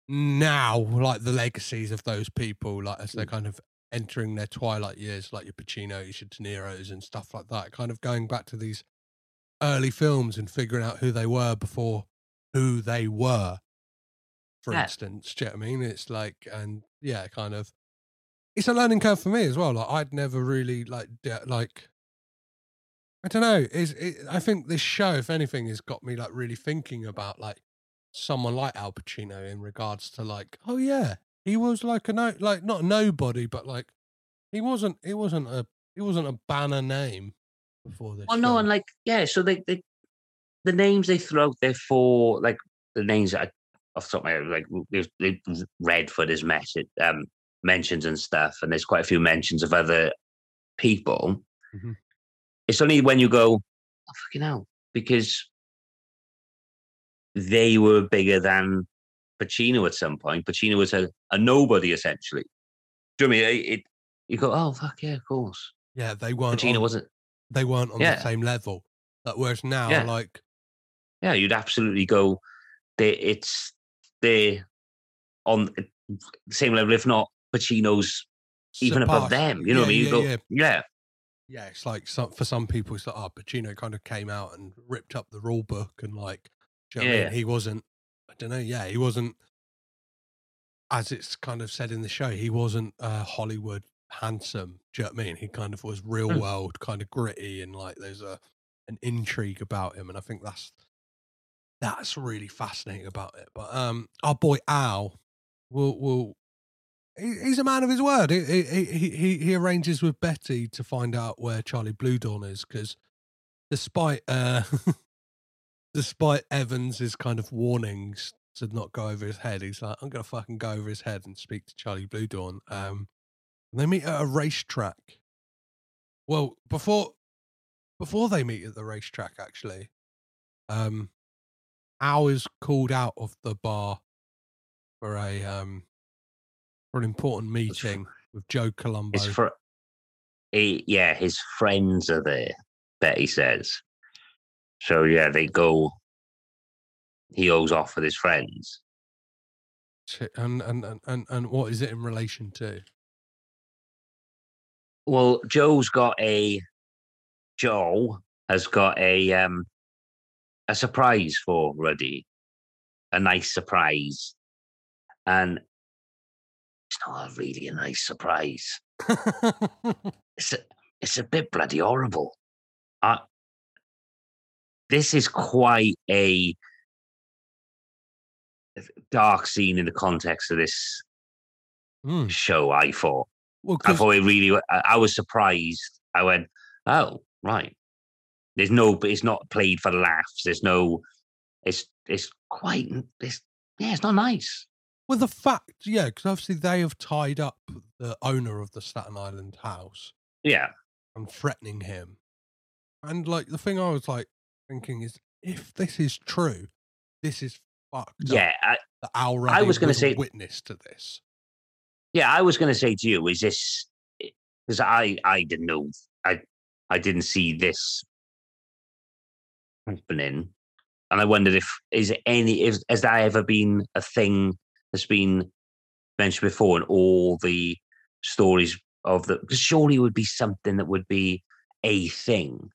now, like the legacies of those people, like as they're mm. kind of entering their twilight years, like your Pacinos, your De Niro's, and stuff like that. Kind of going back to these early films and figuring out who they were before who they were. For Yeah. instance, do you know what I mean? It's like, and yeah, kind of it's a learning curve for me as well. Like I'd never really like d- like I don't know. Is it, I think this show, if anything, has got me like really thinking about like someone like Al Pacino in regards to like, oh yeah, he was like a no, like not nobody, but like he wasn't. He wasn't a. He wasn't a banner name before this. Well, no, and like, yeah, so they, they the names they throw out there for like the names that I, off the top of my head, like there's they, Redford is message, um, mentions and stuff, and there's quite a few mentions of other people. Mhm. It's only when you go, oh, fucking hell, because they were bigger than Pacino at some point. Pacino was a, a nobody essentially. Do you know what I mean? It, it, you go, oh fuck yeah, of course. yeah, they weren't. Pacino on, wasn't. They weren't on Yeah. the same level. Like whereas now, Yeah. like yeah, you'd absolutely go. They, it's they're on the same level, if not Pacino's even above them. You know what I mean? You yeah, go, yeah. yeah, yeah, it's like some, for some people, it's like, oh, Pacino kind of came out and ripped up the rule book and like, you know what I Yeah. mean? He wasn't I don't know. Yeah, he wasn't, as it's kind of said in the show, he wasn't uh, Hollywood handsome. Do you know what I mean? He kind of was real Hmm. world, kind of gritty, and like there's a an intrigue about him, and I think that's that's really fascinating about it. But um, our boy Al will will he, he's a man of his word. He, he he he arranges with Betty to find out where Charlie Bluhdorn is because despite uh despite Evans's kind of warnings to not go over his head, he's like, I'm gonna fucking go over his head and speak to Charlie Bluhdorn. Um, and they meet at a racetrack. Well, before before they meet at the racetrack, actually, um, Al is called out of the bar for a um for an important meeting with Joe Colombo. His fr- he, yeah, his friends are there. Betty says. So yeah, they go. He goes off with his friends. and, and and and and what is it in relation to? Well, Joe's got a. Joe has got a um a surprise for Ruddy, a nice surprise, and Oh, really a nice surprise. it's a, it's a bit bloody horrible. I, this is quite a dark scene in the context of this hmm. show. I thought. Well, I thought it really. I, I was surprised. I went, "Oh, right." There's no, but it's not played for laughs. There's no. It's it's quite. It's yeah. It's not nice. Well, the fact, yeah, because obviously they have tied up the owner of the Staten Island house Yeah. and threatening him. And like the thing I was like thinking is, if this is true, this is fucked. Yeah. up. I, Al I was going to say. witness to this. Yeah, I was going to say to you, is this eh, because I I didn't know I I didn't see this happening, and I wondered if is it any if has that ever been a thing that's been mentioned before in all the stories of the because surely it would be something that would be a thing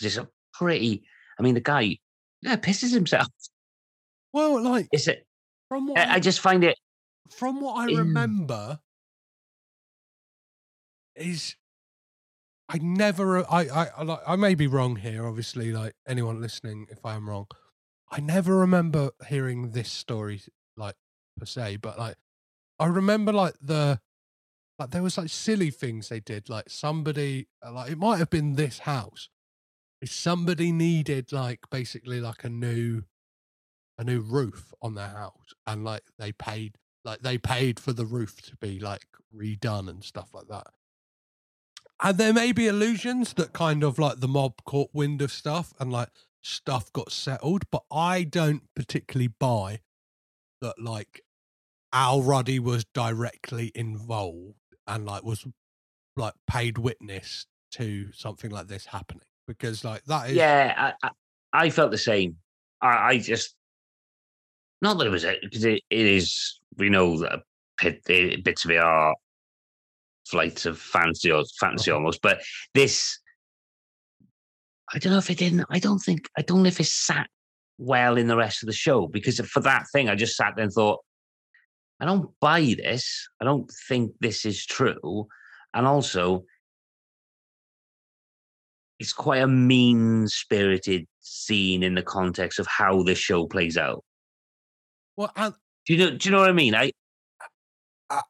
'Cause it's a pretty. I mean, the guy yeah pisses himself. Well, like is it? From what I, I just find it from what I remember, is I never I I I, I may be wrong here. Obviously, like anyone listening, if I am wrong, I never remember hearing this story like per se, but like I remember like the like there was like silly things they did. Like somebody uh, like it might have been this house. If somebody needed like basically like a new a new roof on their house and like they paid like they paid for the roof to be like redone and stuff like that and there may be illusions that kind of like the mob caught wind of stuff and like stuff got settled but i don't particularly buy that like al ruddy was directly involved and like was like paid witness to something like this happening because like that is Yeah, I, I, felt the same. I, I just not that it was it because it, it is. We know that bit, eh, bits of it are flights of fancy or fantasy almost, but this. I don't know if it didn't. I don't think. I don't know if it sat well in the rest of the show because for that thing, I just sat there and thought, I don't buy this. I don't think this is true, and also it's quite a mean spirited scene in the context of how the show plays out. well and Do you know? Do you know what I mean? I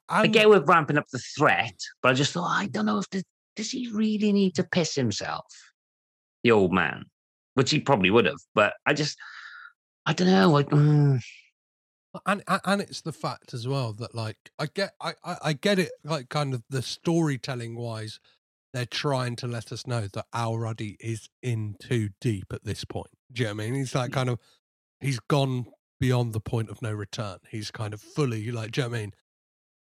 I and- get we're ramping up the threat, but I just thought I don't know if the, does he really need to piss himself, the old man, which he probably would have. But I just I don't know. I, mm, and and- it's the fact as well that like I get I, I I get it like kind of the storytelling wise they're trying to let us know that Al Ruddy is in too deep at this point. Do you know what I mean? He's like kind of he's gone beyond the point of no return. He's kind of fully like do you know what I mean?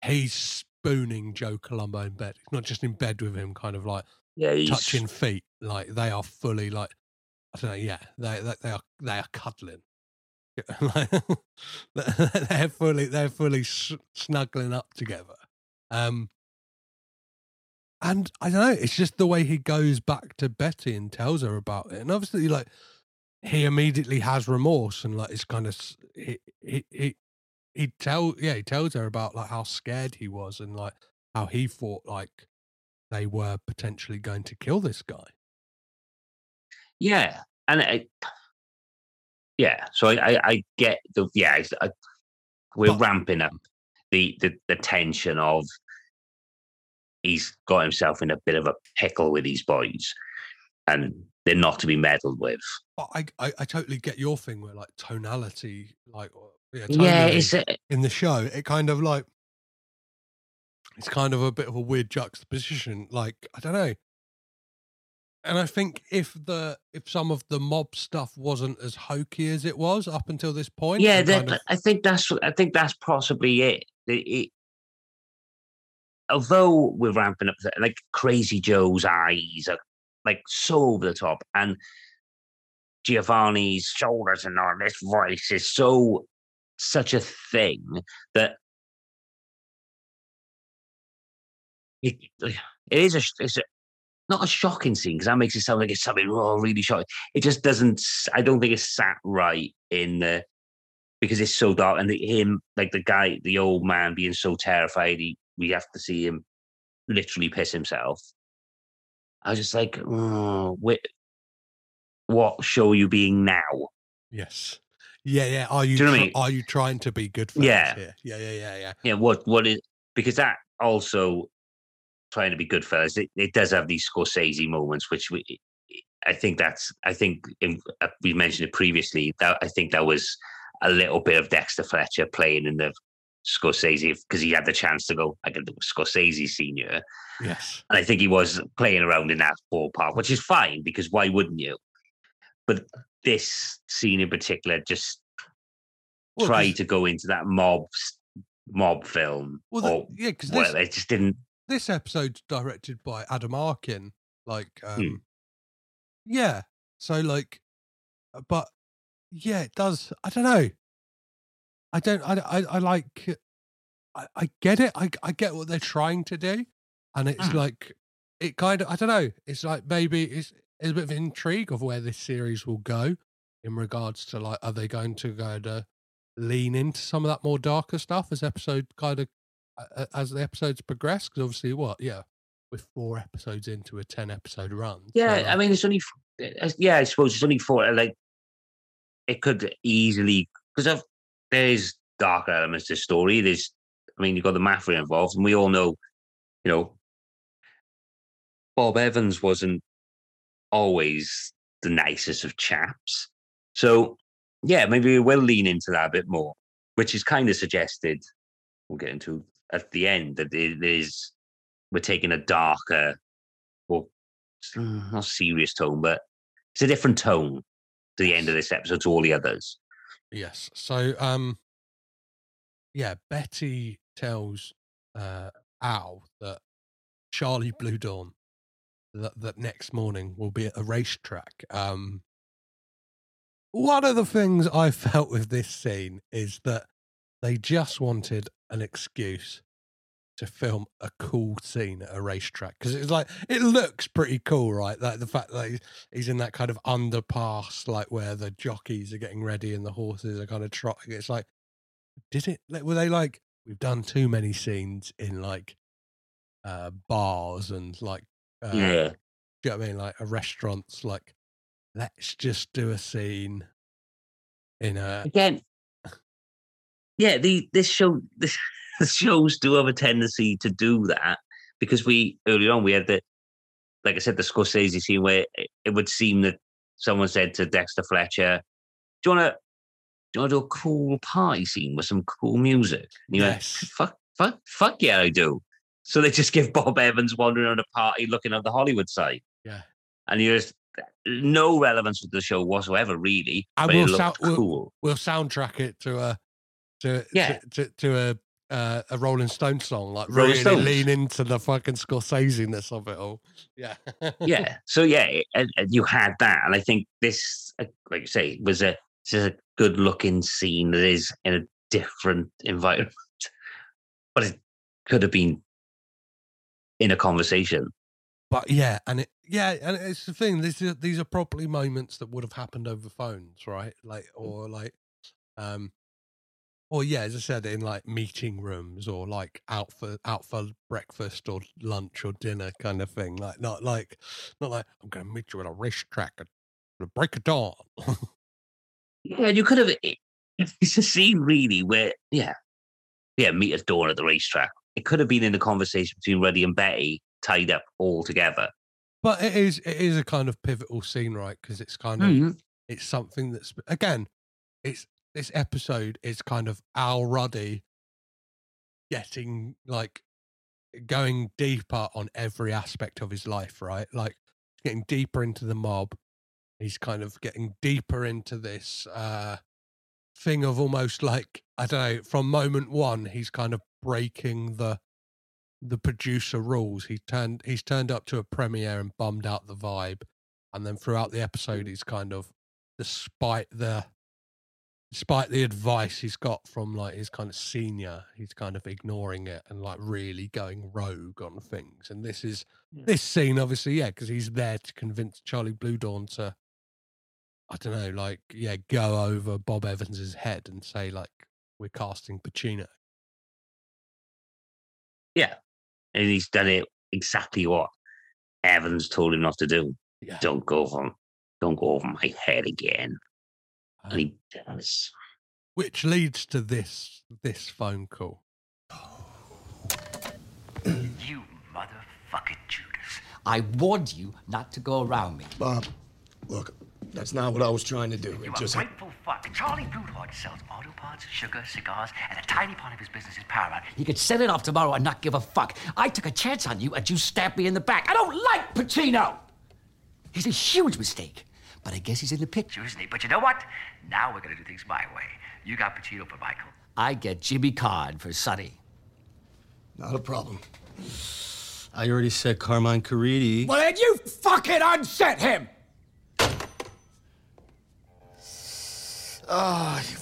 He's spooning Joe Colombo in bed. He's not just in bed with him, kind of like yeah, he's, touching feet. Like they are fully like I don't know, yeah, they they, they are they are cuddling. Like, they're fully they're fully snuggling up together. Um, and I don't know, it's just the way he goes back to Betty and tells her about it. And obviously, like he immediately has remorse and like it's kind of he he he, he tell yeah he tells her about like how scared he was and like how he thought like they were potentially going to kill this guy. Yeah, and I, yeah, so I, I, I get the yeah, it's- I, we're ramping up the, the the tension of he's got himself in a bit of a pickle with these boys, and they're not to be meddled with. But I, I I totally get your thing where like tonality like or- yeah, Yeah, tonally it's a- in the show it kind of like it's kind of a bit of a weird juxtaposition like I don't know. And I think if the if some of the mob stuff wasn't as hokey as it was up until this point, yeah, that, of- I think that's I think that's possibly it. It- it- although we're ramping up, like Crazy Joe's eyes are like so over the top, and Giovanni's shoulders and all this voice is so such a thing that it it is a it's a, not a shocking scene because that makes it sound like it's something oh, really shocking. It just doesn't. I don't think it's sat right in the because it's so dark and the, him like the guy, the old man being so terrified. He we have to see him literally piss himself. I was just like, oh, wait, what show are you being now? yes. Yeah, yeah. Are you Do you know what I mean? are you trying to be good for Yeah. here? Yeah, yeah, yeah, yeah. Yeah, what what is because that also trying to be Goodfellas. It, it does have these Scorsese moments, which we, I think that's I think in, uh, we mentioned it previously. That I think that was a little bit of Dexter Fletcher playing in the Scorsese because he had the chance to go. I can do Scorsese senior, Yes. and I think he was playing around in that ballpark, which is fine because why wouldn't you? But this scene in particular just Well, tried 'cause- to go into that mob mob film Well, the- yeah, 'cause well, it just didn't. This episode's directed by Adam Arkin. Like, um, Hmm. yeah. So, like, uh, but yeah, it does. I don't know. I don't. I. I, I like. I, I get it. I. I get what they're trying to do, and it's Hmm. like it kind of. I don't know. It's like maybe it's, it's a bit of intrigue of where this series will go in regards to like, are they going to go to lean into some of that more darker stuff as episode kind of uh, as the episodes progress? Because obviously, what? Yeah, with four episodes into a ten episode run. Yeah, like- I mean, it's only. Yeah, I suppose it's only four. Like, it could easily because of there's darker elements to the story. There's, I mean, you've got the mafia involved, and we all know, you know, Bob Evans wasn't always the nicest of chaps. So, yeah, maybe we will lean into that a bit more, which is kind of suggested. We'll get into at the end that it is we're taking a darker, well, mm, not serious tone, but it's a different tone to the end of this episode to all the others. Yes. So, um, yeah, Betty tells uh, Al that Charlie Bluhdorn that, that next morning will be at a racetrack. Um, one of the things I felt with this scene is that they just wanted an excuse to film a cool scene at a racetrack because it's like it looks pretty cool, right? Like the fact that he's, in that kind of underpass, like where the jockeys are getting ready and the horses are kind of trotting. It's like, did it? like, Were they like we've done too many scenes in like uh bars and like uh, Yeah. do you know what I mean? Like a restaurants, like let's just do a scene in a Again, yeah, the this show this the shows do have a tendency to do that because we earlier on we had the like I said the Scorsese scene where it, it would seem that someone said to Dexter Fletcher, "Do you want to do you want to do a cool party scene with some cool music?" And went, Yes. "Fuck, fuck, fuck yeah, I do." So they just give Bob Evans wandering around a party looking at the Hollywood side, yeah. and you just no relevance with the show whatsoever, really. And but we'll, sound, we'll, cool. we'll soundtrack it to a to Yeah. to, to, to a uh, a Rolling Stone song, like Rolling really Stones. lean into the fucking Scorsese-ness of it all. Yeah, yeah. So yeah, and, and you had that, and I think this, uh, like you say, was a this is a good looking scene that is in a different environment, but it could have been in a conversation. but yeah, and it yeah, and it's the thing. These are these are probably moments that would have happened over phones, right? Like or like, um, or yeah, as I said, in like meeting rooms or like out for out for breakfast or lunch or dinner kind of thing. Like not like not like I'm going to meet you at a racetrack at the break of dawn. Yeah, you could have. it- It's a scene really where, yeah, yeah, meet at dawn at the racetrack. It could have been in the conversation between Ruddy and Betty, tied up all together. But it is it is a kind of pivotal scene, right? Because it's kind of Mhm. it's something that's again, it's this episode is kind of Al Ruddy getting like going deeper on every aspect of his life, right? Like getting deeper into the mob. He's kind of getting deeper into this uh thing of almost like I don't know, from moment one, he's kind of breaking the the producer rules. He turned he's turned up to a premiere and bummed out the vibe, and then throughout the episode, he's kind of, despite the, despite the advice he's got from like his kind of senior, he's kind of ignoring it and like really going rogue on things. And this is this scene, obviously, yeah, because he's there to convince Charlie Bluhdorn to, I don't know, like yeah, go over Bob Evans's head and say like we're casting Pacino. Yeah. And he's done it exactly what Evans told him not to do. Don't go over don't go over my head again. And he does. which leads to this this phone call. You motherfucking Judas. I warned you not to go around me. Bob, look, that's not what I was trying to do. You It are just grateful fuck. Charlie Bluhdorn sells auto parts, sugar, cigars, and a tiny part of his business is Paramount. He could set it off tomorrow and not give a fuck. I took a chance on you and you stabbed me in the back. I don't like Pacino! He's a huge mistake. But I guess he's in the picture, isn't he? But you know what? Now we're gonna do things my way. You got Pacino for Michael. I get Jimmy Card for Sonny. Not a problem. I already said Carmine Caridi. Well, then you fucking unset him! Oh, you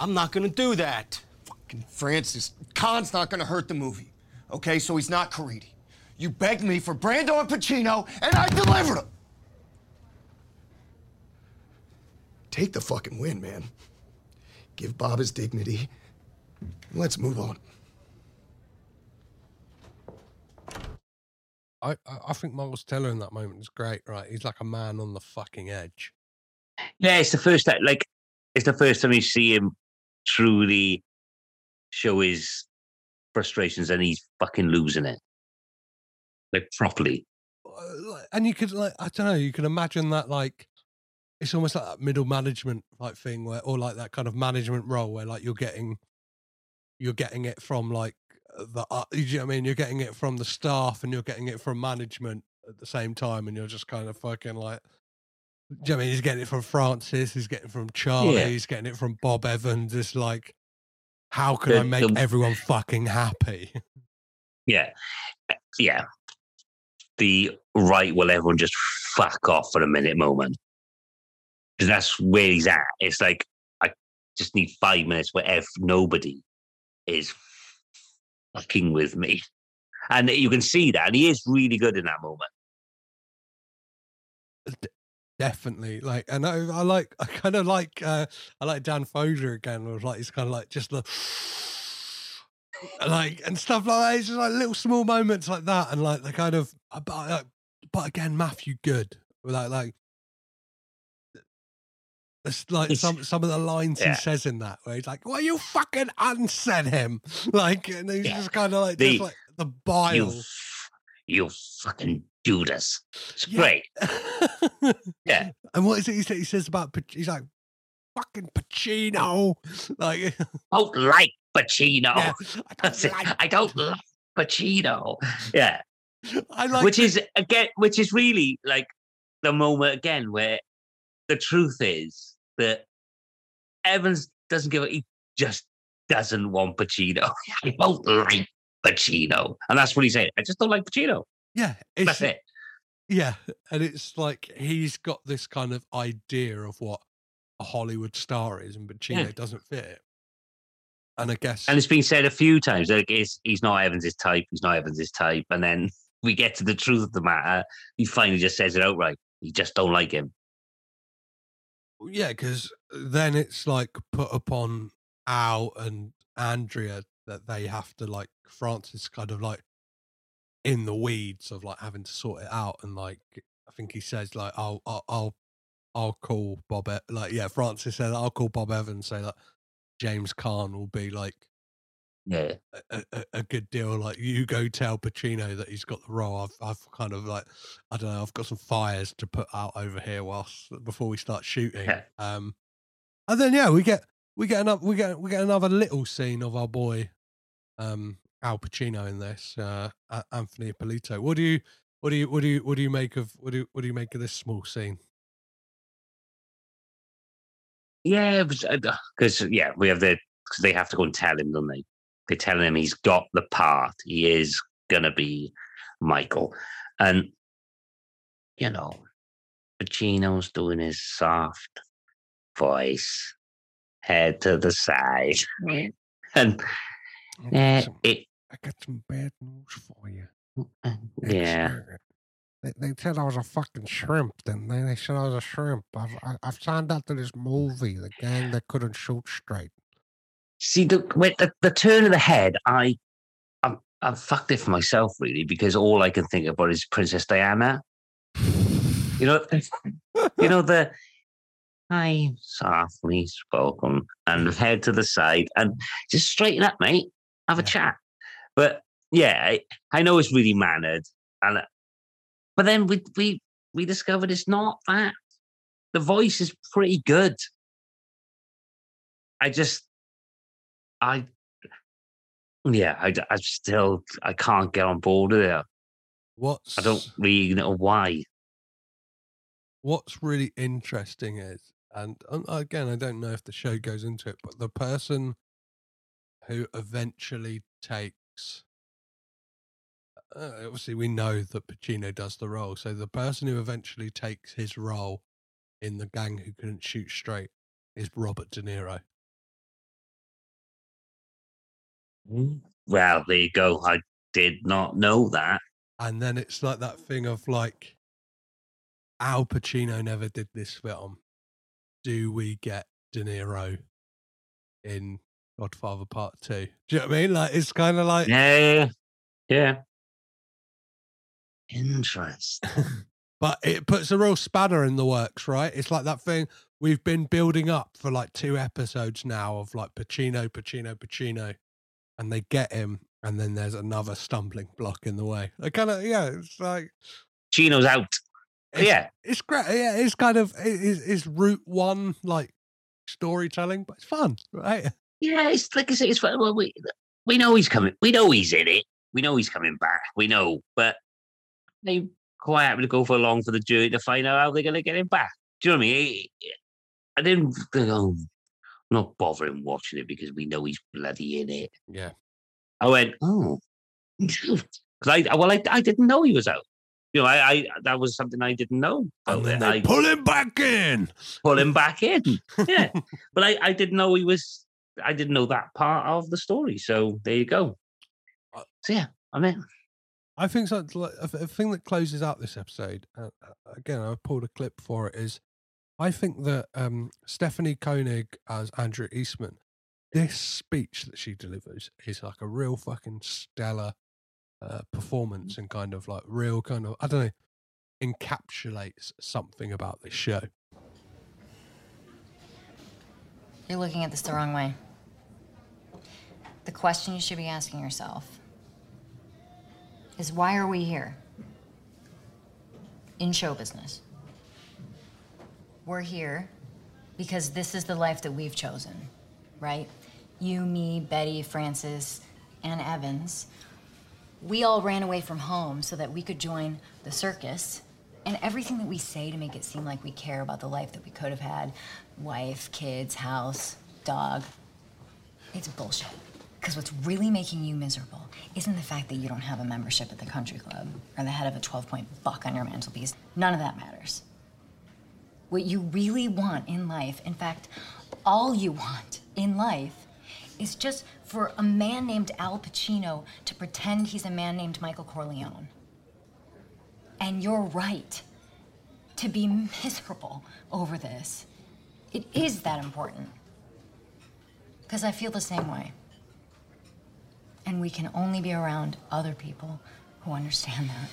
I'm not gonna do that. fucking Francis. Caan's not gonna hurt the movie. Okay, so he's not Caridi. You begged me for Brando and Pacino, and I delivered them. Take the fucking win, man. Give Bob his dignity. Let's move on. I, I I think Miles Teller in that moment is great, right? He's like a man on the fucking edge. Yeah, it's the first time like it's the first time you see him truly show his frustrations and he's fucking losing it. Like properly. Uh, And you could like I don't know, you can imagine that like it's almost like that middle management like thing where or like that kind of management role where like you're getting you're getting it from like the uh, you know what I mean? You're getting it from the staff and you're getting it from management at the same time and you're just kind of fucking like do you know what I mean? He's getting it from Francis, he's getting it from Charlie, Yeah. he's getting it from Bob Evans. It's like, how can I make the- everyone fucking happy? Yeah. Yeah. The right, well, everyone just fuck off for a minute moment. Because that's where he's at. It's like, I just need five minutes where if nobody is fucking with me. And you can see that. And he is really good in that moment. Definitely, like, and I, I like, I kind of like, uh, I like Dan Fogler again. Was like, he's kind of like just the, like, and stuff like that. It's just like little small moments like that, and like the kind of, uh, but, uh, but again, Matthew Goode, like, like, it's like some some of the lines yeah. he says in that, where he's like, "Well, you fucking unsaid him," like, and he's Yeah. just kind of like, The- just like the bile. You, f- you fucking Judas. It's Yeah. great. Yeah. And what is it he says? He says about he's like fucking Pacino, like I don't like Pacino. Yeah, I don't, I don't like Pacino. Yeah. I like which the- is again which is really like the moment again where the truth is that Evans doesn't give a he just doesn't want Pacino. I don't like Pacino. And that's what he's saying. I just don't like Pacino. yeah, That's it. yeah, and it's like he's got this kind of idea of what a Hollywood star is, and Pacino Yeah. doesn't fit. And I guess And it's been said a few times like it's, he's not Evans's type. He's not Evans's type. And then we get to the truth of the matter. He finally just says it outright. You just don't like him. Yeah, because then it's like put upon Al and Andrea that they have to like Francis kind of like in the weeds of like having to sort it out and like I think he says like I'll I'll I'll, I'll call Bob E- like yeah Francis said I'll call Bob Evans say that James Caan will be like Yeah. a, a, a good deal. Like you go tell Pacino that he's got the role. I've I've kind of like I don't know. I've got some fires to put out over here whilst before we start shooting. Um, and then yeah, we get we get another we get we get another little scene of our boy, um, Al Pacino in this. Uh, Anthony Ippolito. What do you what do you what do you what do you make of what do you, what do you make of this small scene? Yeah, because uh, yeah, we have the because they have to go and tell him, don't they? They're telling him he's got the part. He is gonna be Michael, and you know, Pacino's doing his soft voice, head to the side, and uh, it I got some bad news for you. Mm, uh, yeah. They, they said I was a fucking shrimp, didn't they? They said I was a shrimp. I've I, I've signed up to this movie, the gang that couldn't shoot straight. See the with the, the turn of the head, I I'm I'm fucked it for myself really because all I can think about is Princess Diana. You know, you know the I softly spoken and head to the side and just straighten up, mate. Have a chat. But yeah, I, I know it's really mannered, and but then we we we discovered it's not that. The voice is pretty good. I just I yeah, I, I still I can't get on board with it. What's I don't really know why. what's really interesting is, and again, I don't know if the show goes into it, but the person who eventually takes, uh, obviously, we know that Pacino does the role. So the person who eventually takes his role in the gang who couldn't shoot straight is Robert De Niro. Well, there you go. I did not know that. And then it's like that thing of like, Al Pacino never did this film. Do we get De Niro in Godfather Part Two? Do you know what I mean? Like, it's kind of like, Yeah, yeah, yeah. Interest. but it puts a real spanner in the works, right? It's like that thing we've been building up for like two episodes now of like Pacino, Pacino, Pacino, and they get him, and then there's another stumbling block in the way. I kind of, yeah, it's like Chino's out. It's, yeah, it's great. Yeah, it's kind of it- it's, it's route one like storytelling, but it's fun, right? Yeah, it's like I say, it's fun. Well, we we know he's coming. We know he's in it. We know he's coming back. We know, but they quite happy to go for along for the journey to find out how they're going to get him back. Do you know what I mean? I didn't think, oh, I'm not bothering watching it because we know he's bloody in it. Yeah. I went, oh, because I well, I, I didn't know he was out. You know, I, I that was something I didn't know. And then I pull him back in. pull him back in. Yeah, but I, I didn't know he was. I didn't know that part of the story. So there you go. Uh, so yeah, I mean, I think so. A thing that closes out this episode. Uh, uh, again, I pulled a clip for it. Is I think that um, Stephanie Koenig as Andrea Eastman, this speech that she delivers is like a real fucking stellar uh, performance and kind of like real kind of I don't know encapsulates something about this show. You're looking at this the wrong way. The question you should be asking yourself is why are we here? In show business. We're here because this is the life that we've chosen, right? You, me, Betty, Francis, and Evans. We all ran away from home so that we could join the circus. And everything that we say to make it seem like we care about the life that we could have had wife, kids, house, dog it's bullshit. Because what's really making you miserable isn't the fact that you don't have a membership at the country club or the head of a 12 point buck on your mantelpiece. None of that matters. What you really want in life, in fact, all you want in life, is just for a man named Al Pacino to pretend he's a man named Michael Corleone. And you're right to be miserable over this. It is that important. Because I feel the same way. And we can only be around other people who understand that.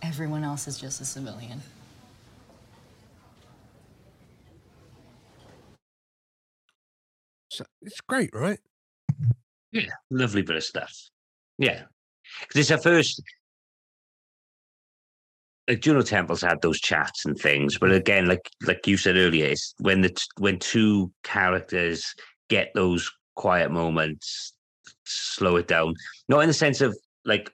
Everyone else is just a civilian. So it's great, right? Yeah, lovely bit of stuff. Yeah, because it's a first. Like Juno Temple's had those chats and things, but mm. again, like like you said earlier, it's when the t- when two characters get those quiet moments, slow it down. Not in the sense of like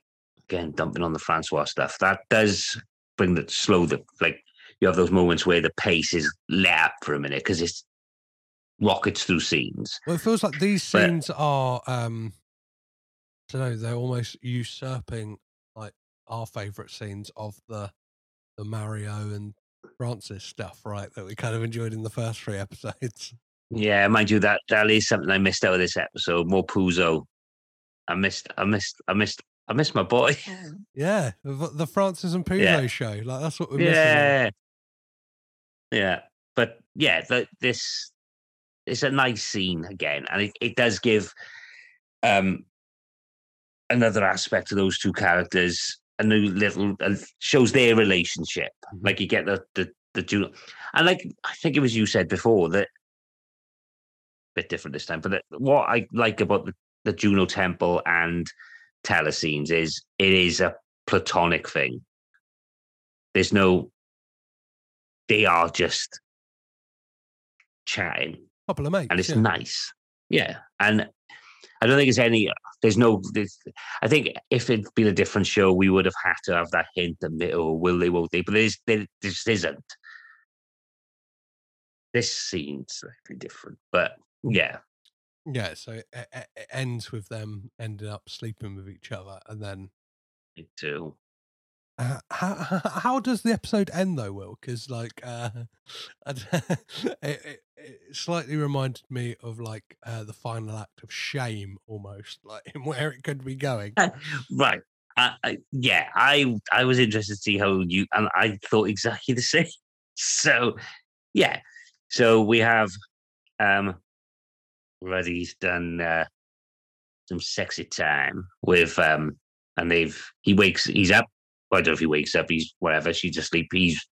again dumping on the Francois stuff. That does bring the slow the like you have those moments where the pace is let up for a minute because it's rockets through scenes. Well, it feels like these But- scenes are, um, I don't know, they're almost usurping like our favourite scenes of the the Mario and Francis stuff, right? That we kind of enjoyed in the first three episodes. Yeah, mind you, that that is something I missed out of this episode. More Puzo. I missed. I missed. I missed. I missed my boy. Yeah, the, the Francis and Puzo Yeah. show, like that's what we're missing. Yeah. Yeah, but yeah, the, this it's a nice scene again, and it, it does give um another aspect to those two characters, a new little uh, shows their relationship. Like you get the the the Juno, and like I think it was you said before that bit different this time, but that, what I like about the, the Juno Temple and Teller scenes is it is a platonic thing. There's no they are just chatting. Couple of mates, and it's yeah. nice. Yeah. And i don't think it's any there's no there's, i think if it'd been a different show we would have had to have that hint of oh will they won't they? But there's there just isn't. This scene's slightly different but yeah. Yeah, so it, it, it ends with them ending up sleeping with each other, and then me too. Uh, how how does the episode end though, Will? Because like, uh, it, it, it slightly reminded me of like uh, the final act of Shame, almost like where it could be going. right. I, I, yeah i i was interested to see how you and i thought exactly the same. So yeah. So we have um Ruddy's done uh some sexy time with um and they've he wakes he's up. I don't know if he wakes up he's whatever she's asleep he's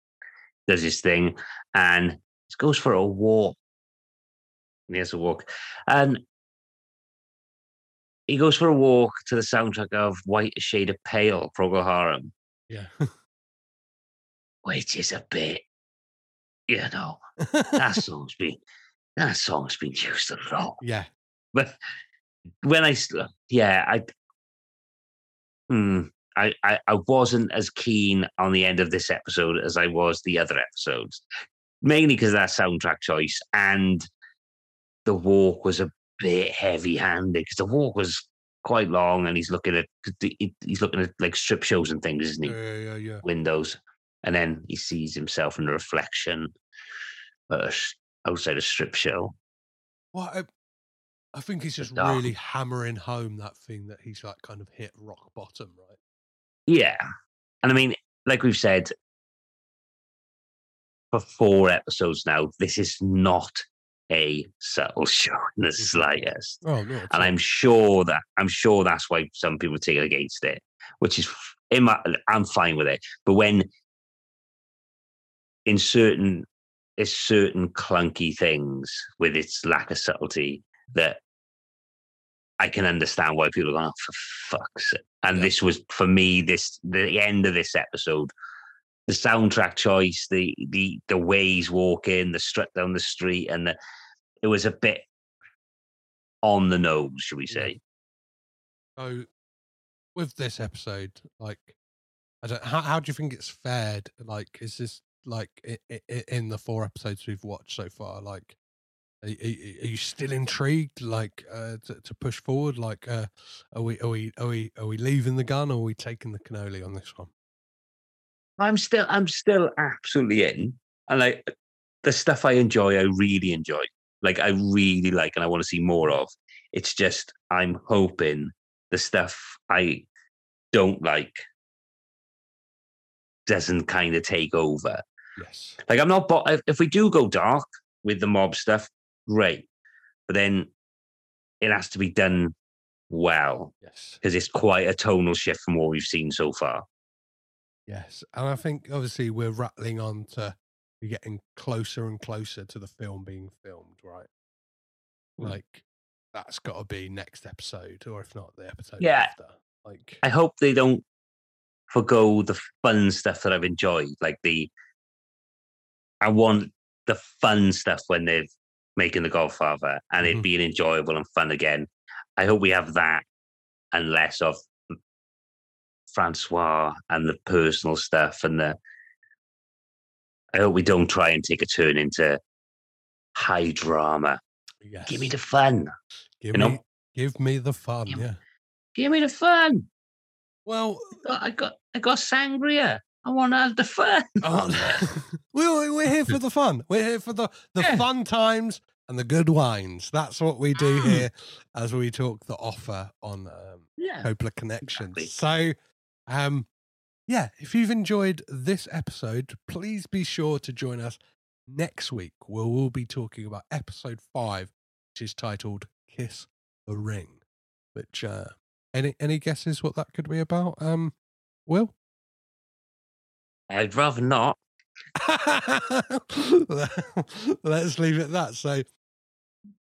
does his thing and goes for a walk. And he has a walk. And he goes for a walk to the soundtrack of White Shade of Pale, Procol Harum, Yeah. which is a bit, you know, that song's been that song's been used a lot. Yeah. But when I, yeah, I, hmm, I, I, I wasn't as keen on the end of this episode as I was the other episodes, mainly because of that soundtrack choice and the walk was a bit heavy-handed because the walk was quite long and he's looking at he's looking at like strip shows and things, isn't he? Yeah, yeah, yeah. Windows, and then he sees himself in the reflection uh, outside a strip show. Well, I, I think he's just dark. really hammering home that thing that he's like kind of hit rock bottom, right? Yeah. And I mean, like we've said for four episodes now, this is not a subtle show in the mm-hmm. slightest. Oh no. And I'm sure that I'm sure that's why some people take it against it, which is in my I'm fine with it. But when in certain it's certain clunky things with its lack of subtlety that I can understand why people are going, oh, for fuck's sake. And this was for me, this the end of this episode, the soundtrack choice, the the the way he's walking, the strut down the street, and the, it was a bit on the nose, should we say? So, with this episode, like, I don't. How how do you think it's fared? Like, is this like in the four episodes we've watched so far? Like, are you still intrigued? Like, uh, to, to push forward? Like, uh, are we are we are we are we leaving the gun or are we taking the cannoli on this one? I'm still I'm still absolutely in. And like the stuff I enjoy, I really enjoy. like I really like and I want to see more of. It's just I'm hoping the stuff I don't like doesn't kind of take over. Yes. Like I'm not. Bo- if- if we do go dark with the mob stuff, great. But then it has to be done well. Yes. Because it's quite a tonal shift from what we've seen so far. Yes, and I think obviously we're rattling on to we're getting closer and closer to the film being filmed, right? Mm. Like that's got to be next episode, or if not the episode Yeah. after. Like I hope they don't forgo the fun stuff that I've enjoyed. Like the, I want the fun stuff when they're making The Godfather and it Mhm. being enjoyable and fun again. I hope we have that and less of Francois and the personal stuff and the. I hope we don't try and take a turn into high drama. yes, Give me the fun. give you know? me give me the fun. Yeah. Give me the fun. Well, I got I got sangria. I want to have the fun. we're, we're here for the fun. We're here for the the fun times and the good wines. That's what we do Mm. here as we talk the offer on um, Yeah, Coppola Connections. So, um, yeah, if you've enjoyed this episode, please be sure to join us next week where we'll be talking about episode five, which is titled "Kiss the Ring." Which uh, any any guesses what that could be about? Um, Will. I'd rather not. Let's leave it at that. So,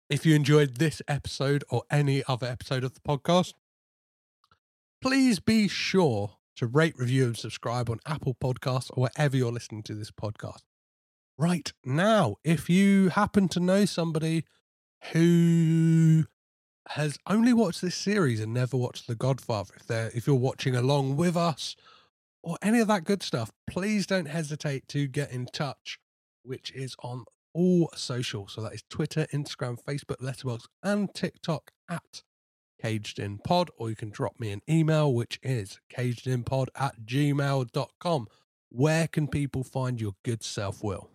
if you enjoyed this episode or any other episode of the podcast, please be sure to rate, review, and subscribe on Apple Podcasts or wherever you're listening to this podcast. Right now, if you happen to know somebody who has only watched this series and never watched The Godfather, if they're if you're watching along with us or any of that good stuff, please don't hesitate to get in touch, which is on all social. So that is Twitter, Instagram, Facebook, Letterboxd, and TikTok at Caged In Pod, or you can drop me an email, which is cagedinpod at gmail.com. Where can people find your good self, Will?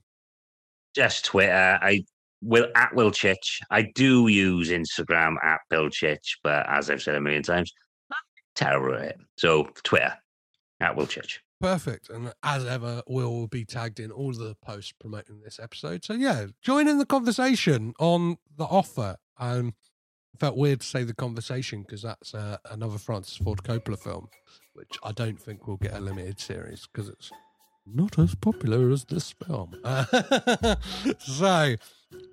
Just Twitter. I will at Will Chich. I do use Instagram at Bill Chich, but as I've said a million times, I'm terrible at it. So Twitter at Will Chich. Perfect. And as ever, Will will be tagged in all of the posts promoting this episode. So yeah, join in the conversation on the offer. Um, felt weird to say the conversation because that's uh, another Francis Ford Coppola film, which I don't think will get a limited series because it's not as popular as this film. Uh, so,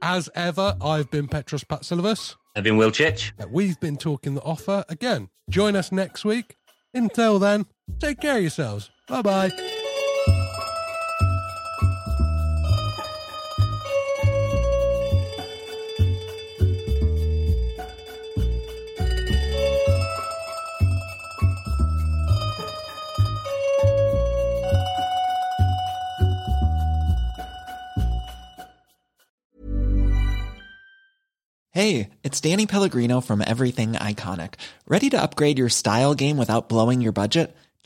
as ever, I've been Petros Patsilivus. I've been Will Chich. We've been talking the offer. Again, join us next week. Until then, take care of yourselves. Bye bye. Hey, it's Danny Pellegrino from Everything Iconic. Ready to upgrade your style game without blowing your budget?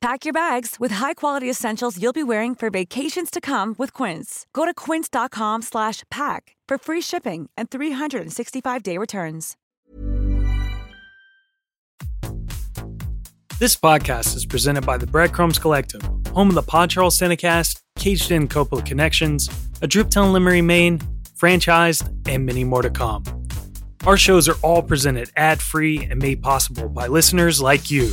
Pack your bags with high-quality essentials you'll be wearing for vacations to come with Quince. Go to quince.com slash pack for free shipping and 365-day returns. This podcast is presented by the Breadcrumbs Collective, home of the Pod Charles Cinecast, Caged In Coppola Connections, A Driptown Limerick, Maine, Franchised, and many more to come. Our shows are all presented ad-free and made possible by listeners like you.